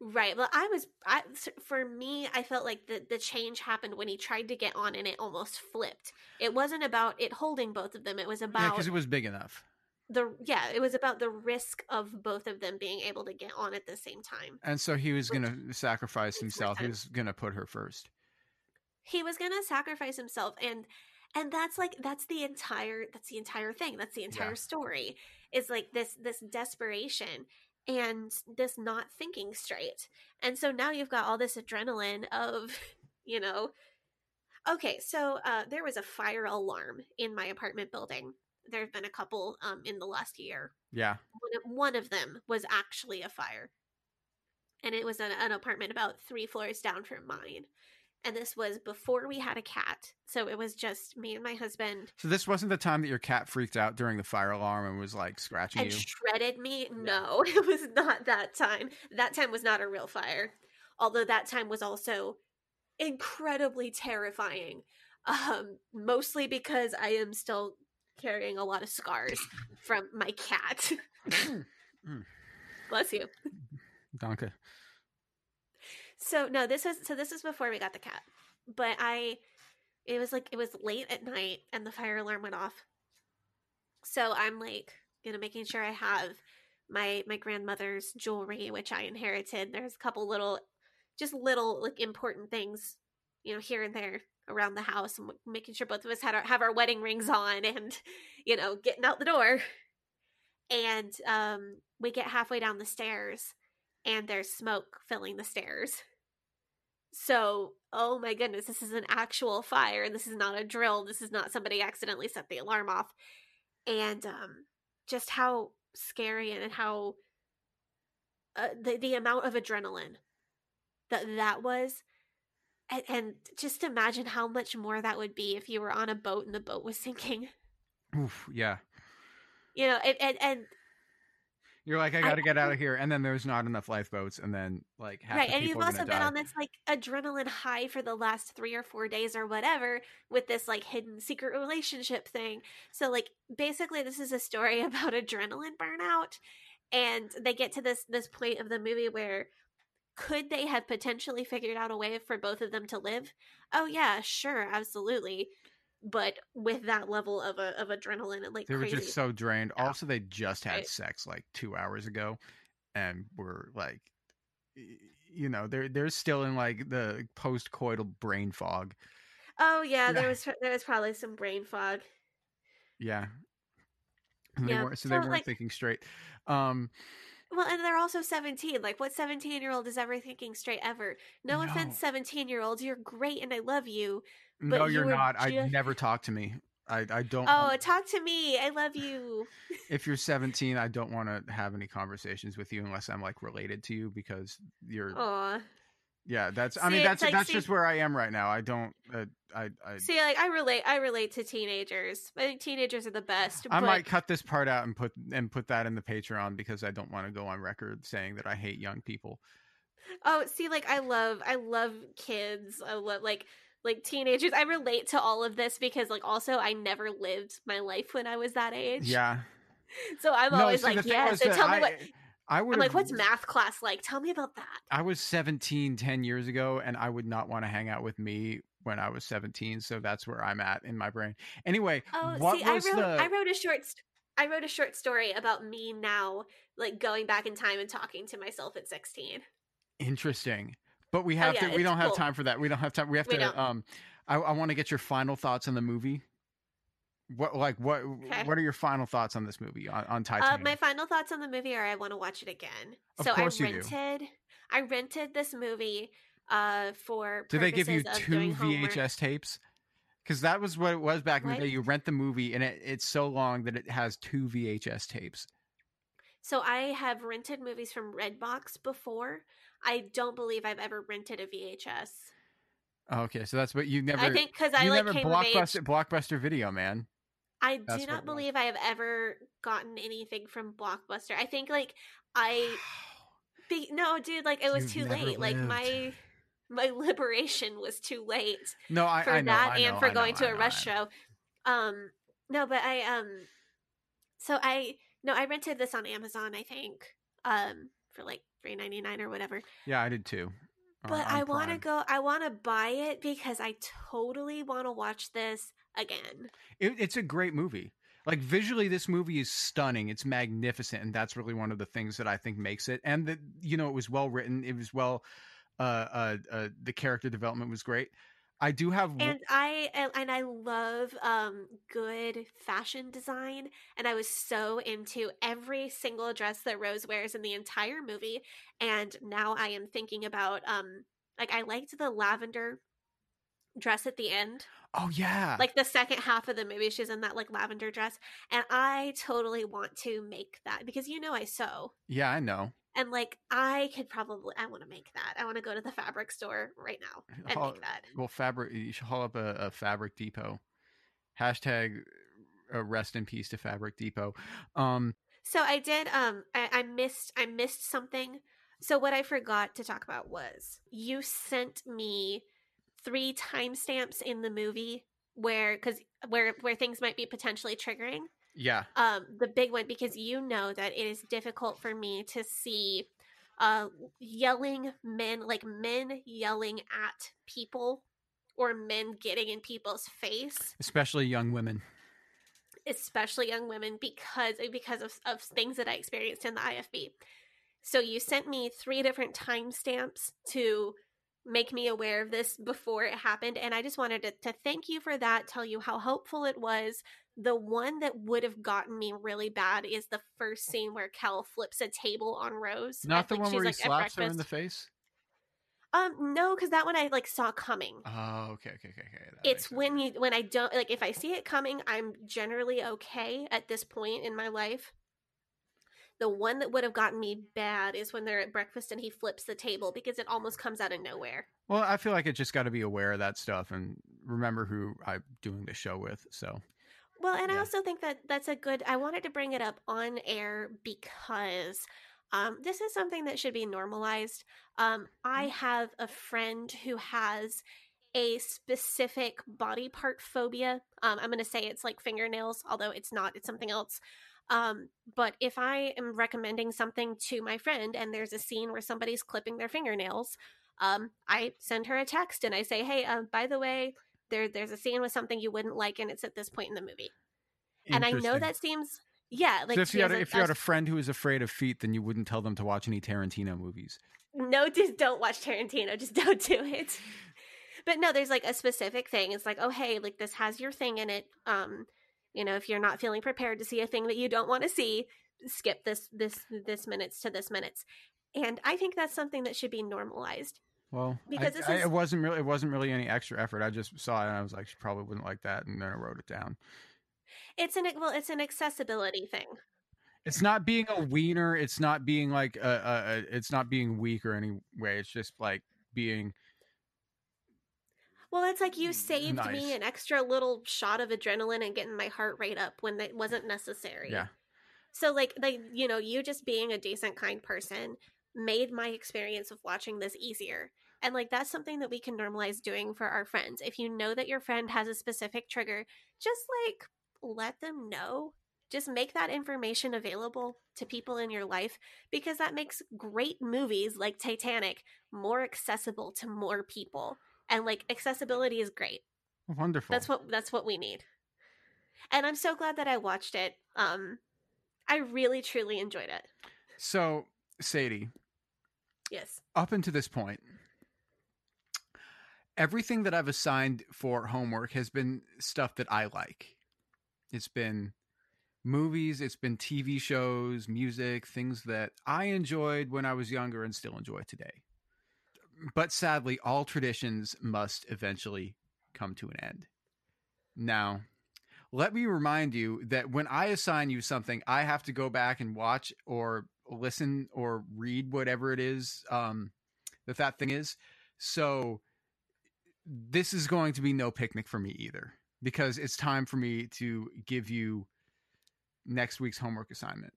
Right. Well, I was I for me, I felt like the the change happened when he tried to get on and it almost flipped. It wasn't about it holding both of them. It was about because it was big enough. the yeah, it was about the risk of both of them being able to get on at the same time. And so he was going to sacrifice himself. He was going to put her first. He was going to sacrifice himself and and that's like that's the entire that's the entire thing. That's the entire Yeah. story. Is like this this desperation and this not thinking straight. And so now you've got all this adrenaline of, [laughs] you know, okay, so uh there was a fire alarm in my apartment building. There have been a couple um in the last year. Yeah. one of, them was actually a fire and it was an, an apartment about three floors down from mine and this was before we had a cat so it was just me and my husband. So this wasn't the time that your cat freaked out during the fire alarm and was like scratching and you. shredded me? No [laughs] it was not that time. That time was not a real fire although that time was also incredibly terrifying um mostly because i am still carrying a lot of scars from my cat. Mm. [laughs] bless you. Donka. So no, this is so this is before we got the cat. But I it was like it was late at night and the fire alarm went off. So I'm like, you know, making sure I have my my grandmother's jewelry, which I inherited. There's a couple little just little like important things, you know, here and there around the house and making sure both of us had our have our wedding rings on and [laughs] you know getting out the door and um we get halfway down the stairs and there's smoke filling the stairs. So oh my goodness this is an actual fire and this is not a drill this is not somebody accidentally set the alarm off. And um just how scary and how uh, the the amount of adrenaline that that was. And, and just imagine how much more that would be if you were on a boat and the boat was sinking. Oof, yeah. you know and and, and You're like, I got to get out of [laughs] here, and then there's not enough lifeboats, and then like half right and you've also been die. on this like adrenaline high for the last three or four days or whatever with this like hidden secret relationship thing. So like basically this is a story [laughs] about adrenaline burnout and they get to this this point of the movie where could they have potentially figured out a way for both of them to live? Oh yeah sure absolutely but with that level of a, of adrenaline and like They were just so drained. Yeah. Also, they just had Right. sex like two hours ago, and were like, you know, they're they're still in like the post-coital brain fog. oh yeah, there was there was probably some brain fog Yeah. And Yeah, so they weren't like- thinking straight. Um, Well, and they're also 17. Like, what 17 year old is ever thinking straight ever? No, No. offense, 17 year olds. You're great and I love you. No, you you're were not. I never talk to me. I I don't. Oh, talk to me. I love you. if you're 17, I don't want to have any conversations with you unless I'm like related to you because you're. Aw. Yeah, that's. I mean, that's like, that's see- just where I am right now. I don't. Uh, I I. See, like, I relate. I relate to teenagers. I think teenagers are the best. I but might cut this part out and put and put that in the Patreon because I don't want to go on record saying that I hate young people. Oh, see, like, I love, I love kids. I love, like, like teenagers. I relate to all of this because, like, also I never lived my life when I was that age. Yeah. [laughs] So I'm No, always like, yeah. So tell me I, what. I would I'm like, what's math class like? Tell me about that. I was 17 10 years ago and I would not want to hang out with me when I was 17, so that's where I'm at in my brain. Anyway, Oh, what see, I wrote the I wrote a short st- I wrote a short story about me now, like going back in time and talking to myself at 16. interesting? But we have Oh, yeah, to we don't have cool. time for that. We don't have time. We have We to don't. um I, I want to get your final thoughts on the movie. What like what Okay. what are your final thoughts on this movie on, on Uh, Titanic? my final thoughts on the movie are I want to watch it again. Of so course I you do. rented I rented this movie uh for Did they give you two homework. VHS tapes? Because that was what it was back in What? the day. You rent the movie, and it, it's so long that it has two VHS tapes. So I have rented movies from Redbox before. I don't believe I've ever rented a VHS. Okay, so that's what you never. I think because I like never came of age. blockbuster blockbuster video, man. I That's do not believe I have ever gotten anything from Blockbuster. I think like I be, no, dude, like it was You've too late. Like my my [laughs] liberation was too late No, I, for I know, that I know, and for know, going to a rush show. Um no, but I um so I no, I rented this on Amazon, I think. Um for like three ninety nine or whatever. Yeah, I did too. But I want to go I want to buy it because I totally want to watch this again. It, it's a great movie. Like visually, this movie is stunning. It's magnificent, and that's really one of the things that I think makes it. And that you know, it was well written. It was well. Uh, uh, uh, the character development was great. I do have. and I and- I love um good fashion design and I was so into every single dress that Rose wears in the entire movie and now I am thinking about um like I liked the lavender dress at the end oh yeah, like the second half of the movie she's in that like lavender dress and I totally want to make that because you know I sew yeah, I know. And like I could probably I want to make that I want to go to the fabric store right now and Haul- make that Well, fabric. You should haul up a, a Fabric Depot. Hashtag uh, rest in peace to Fabric Depot. Um, So I did um I, I missed I missed something. So what I forgot to talk about was you sent me three timestamps in the movie where cuz where where things might be potentially triggering. Yeah, Um the big one because you know that it is difficult for me to see uh yelling men like men yelling at people or men getting in people's face especially young women. especially young women because because of, of things that I experienced in the IFB. So you sent me three different timestamps to make me aware of this before it happened. And I just wanted to, to thank you for that, tell you how helpful it was. The one that would have gotten me really bad is the first scene where Cal flips a table on Rose. Not at, the like, one where he like, at slaps her in the face. Um, no, because that one I like saw coming. Oh, okay, okay, okay, okay. That it's sense. when you when I don't like if I see it coming, I'm generally okay at this point in my life. The one that would have gotten me bad is when they're at breakfast and he flips the table because it almost comes out of nowhere. Well, I feel like it just got to be aware of that stuff and remember who I'm doing the show with. So Well, and I also think that that's a good. I wanted to bring it up on air because um, this is something that should be normalized. Um, I have a friend who has a specific body part phobia. Um, I'm going to say it's like fingernails, although it's not. It's something else. Um, but if I am recommending something to my friend and there's a scene where somebody's clipping their fingernails, um, I send her a text and I say, "Hey, uh, by the way, there there's a scene with something you wouldn't like, and it's at this point in the movie." And I know that seems, yeah, like so if you had a, if you had a friend who is afraid of feet, then you wouldn't tell them to watch any Tarantino movies. no, just don't watch Tarantino. Just [laughs] don't do it. But no, there's like a specific thing. It's like, oh hey, like this has your thing in it. Um, you know, if you're not feeling prepared to see a thing that you don't want to see, skip this this this minutes to this minutes. And I think that's something that should be normalized. Well, Because I, I- it wasn't really it wasn't really any extra effort. I just saw it and I was like, she probably wouldn't like that, and then I wrote it down. It's an well, it's an accessibility thing. It's not being a wiener. It's not being like a, a, a it's not being weak or any way. It's just like being Well, it's like you saved Nice. me an extra little shot of adrenaline and getting my heart rate up when it wasn't necessary. yeah. So like like you know, you just being a decent kind person made my experience of watching this easier. And like that's something that we can normalize doing for our friends. If you know that your friend has a specific trigger, just like let them know. Just make that information available to people in your life because that makes great movies like Titanic more accessible to more people. And like accessibility is great. Wonderful. That's what that's what we need. And I'm so glad that I watched it. Um I really truly enjoyed it. so, Sadie, Yes. up until this point, everything that I've assigned for homework has been stuff that I like. It's been movies, it's been TV shows, music, things that I enjoyed when I was younger and still enjoy today. But sadly, all traditions must eventually come to an end. Now, let me remind you that when I assign you something, I have to go back and watch or listen or read whatever it is um, that that thing is. So this is going to be no picnic for me either because it's time for me to give you next week's homework assignment.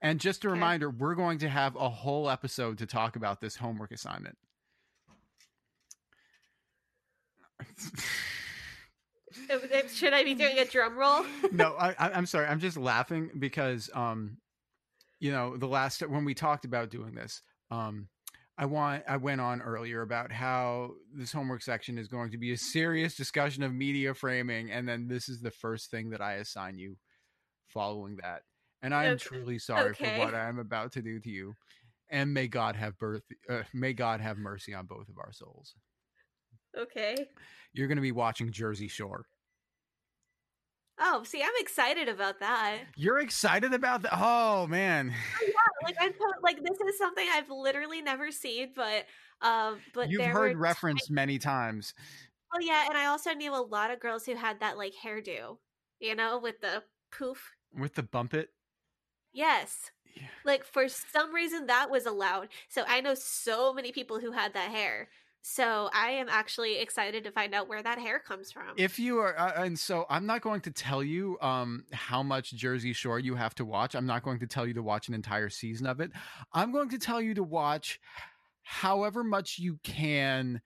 And just a Okay. reminder, we're going to have a whole episode to talk about this homework assignment. Should I be doing a drum roll? [laughs] no, I, I- I'm sorry. I'm just laughing because, um, you know, the last when we talked about doing this, um, I want I went on earlier about how this homework section is going to be a serious discussion of media framing, and then this is the first thing that I assign you following that, and I am Okay. truly sorry Okay. for what I am about to do to you, and may God have birth, uh, may God have mercy on both of our souls. Okay. You're going to be watching Jersey Shore. Oh, see, I'm excited about that. You're excited about that? Oh man. Yeah, Like I like this is something I've literally never seen, but um, but You've heard referenced many times. Oh yeah, and I also knew a lot of girls who had that like hairdo, you know, with the poof. With the bump it. Yes. Yeah. Like for some reason that was allowed. So I know so many people who had that hair. So I am actually excited to find out where that hair comes from. If you are, uh, and so I'm not going to tell you um, how much Jersey Shore you have to watch. I'm not going to tell you to watch an entire season of it. I'm going to tell you to watch however much you can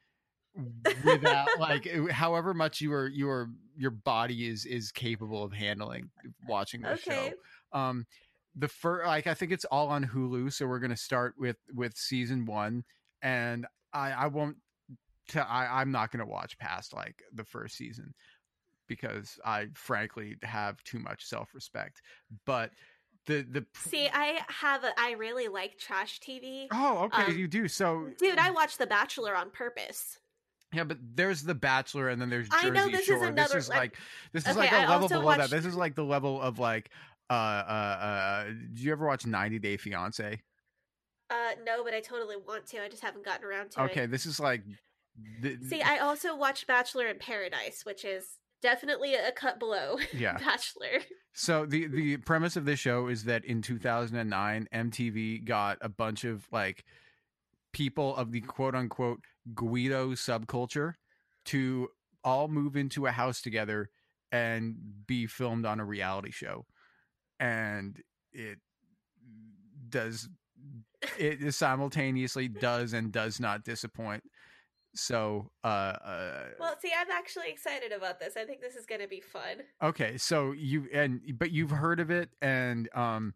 without like [laughs] however much your your your body is is capable of handling watching the Okay. show um the first like i think it's all on hulu so we're gonna start with with season one and i i won't t- I, i'm not gonna watch past like the first season because i frankly have too much self-respect but the the See, I have a, I really like trash TV. oh okay um, you do so Dude, I watch The Bachelor on purpose. yeah but there's the bachelor and then there's I jersey know this is shore another- this is like- this is Okay, like a I level below watched- that this is like the level of like uh uh uh did you ever watch 90 day fiance Uh, no, but I totally want to. I just haven't gotten around to okay it. Okay, this is like the, See, I also watched Bachelor in Paradise, which is definitely a cut below [laughs] Yeah. Bachelor. So the the premise of this show is that in 2009 MTV got a bunch of like people of the quote unquote Guido subculture to all move into a house together and be filmed on a reality show. And it does it simultaneously does and does not disappoint. So uh, uh Well, see, I'm actually excited about this. I think this is going to be fun. Okay, so you and but you've heard of it, and um,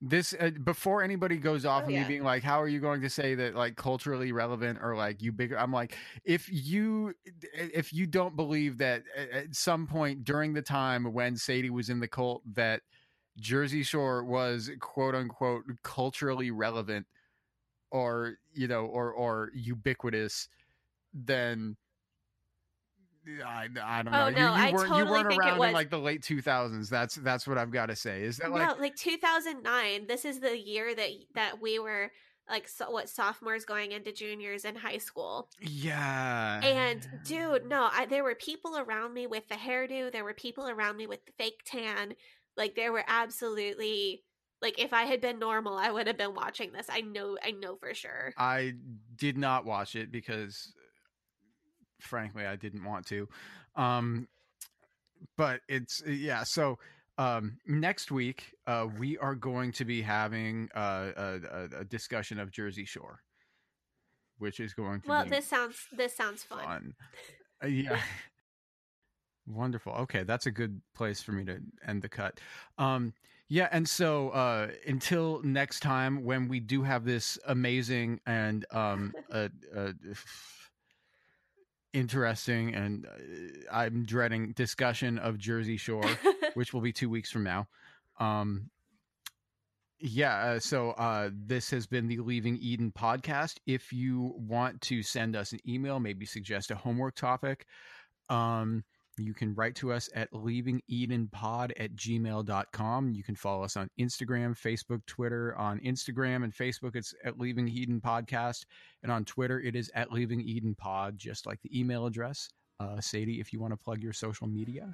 this uh, before anybody goes off Oh, of me being like, "How are you going to say that like culturally relevant or like you bigger?" I'm like, if you if you don't believe that at- at some point during the time when Sadie was in the cult that Jersey Shore was quote unquote culturally relevant or you know or or ubiquitous, then. I, I don't oh, know. Oh, You- no, you, I weren't you weren't around in like the late two thousands. That's that's what I've got to say. Is that like no, like 2009. This is the year that that we were like so, what sophomores going into juniors in high school. yeah? And dude, no, I, there were people around me with the hairdo. There were people around me with the fake tan. Like there were absolutely like if I had been normal, I would have been watching this. I know, I know for sure. I did not watch it because, frankly, I didn't want to. Um, but it's yeah. So um, next week uh, we are going to be having uh, a, a, discussion of Jersey Shore, which is going to Well, be this sounds this sounds fun. fun. Uh, yeah. [laughs] Wonderful. Okay, that's a good place for me to end the cut. Um, yeah, and so uh, until next time, when we do have this amazing and um, [laughs] uh, uh, interesting and uh, I'm dreading discussion of Jersey Shore, [laughs] which will be two weeks from now. Um, yeah, uh, so uh, this has been the Leaving Eden podcast. If you want to send us an email, maybe suggest a homework topic, um, you can write to us at leavingedenpod at gmail.com. You can follow us on Instagram, Facebook, Twitter. On Instagram and Facebook, it's at Leaving Eden Podcast. And on Twitter, it is at Leaving Eden Pod, just like the email address. Uh, Sadie, if you want to plug your social media.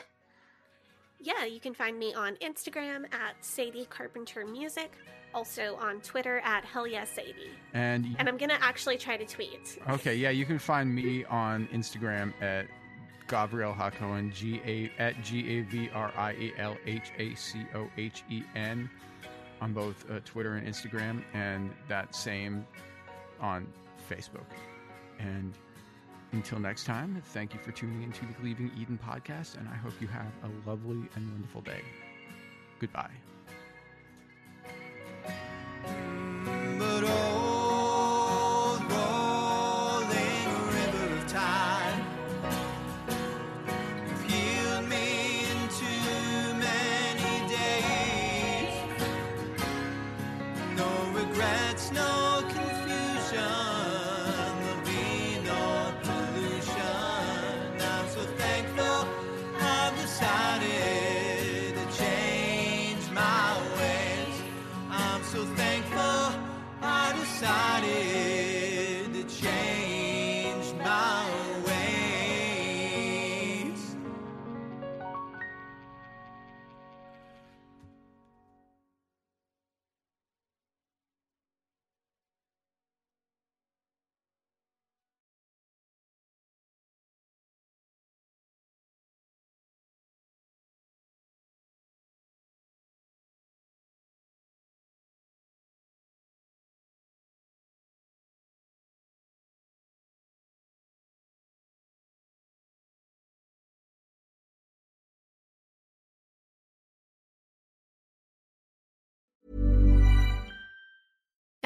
Yeah, you can find me on Instagram at Sadie Carpenter Music, also on Twitter at Hell Yeah Sadie. And And I'm gonna actually try to tweet. Okay, yeah, you can find me on Instagram at Gavriel Hacohen, G A at G A V R I E L H A C O H E N on both uh, Twitter and Instagram, and that same on Facebook. And until next time, thank you for tuning into the Leaving Eden podcast, and I hope you have a lovely and wonderful day. Goodbye.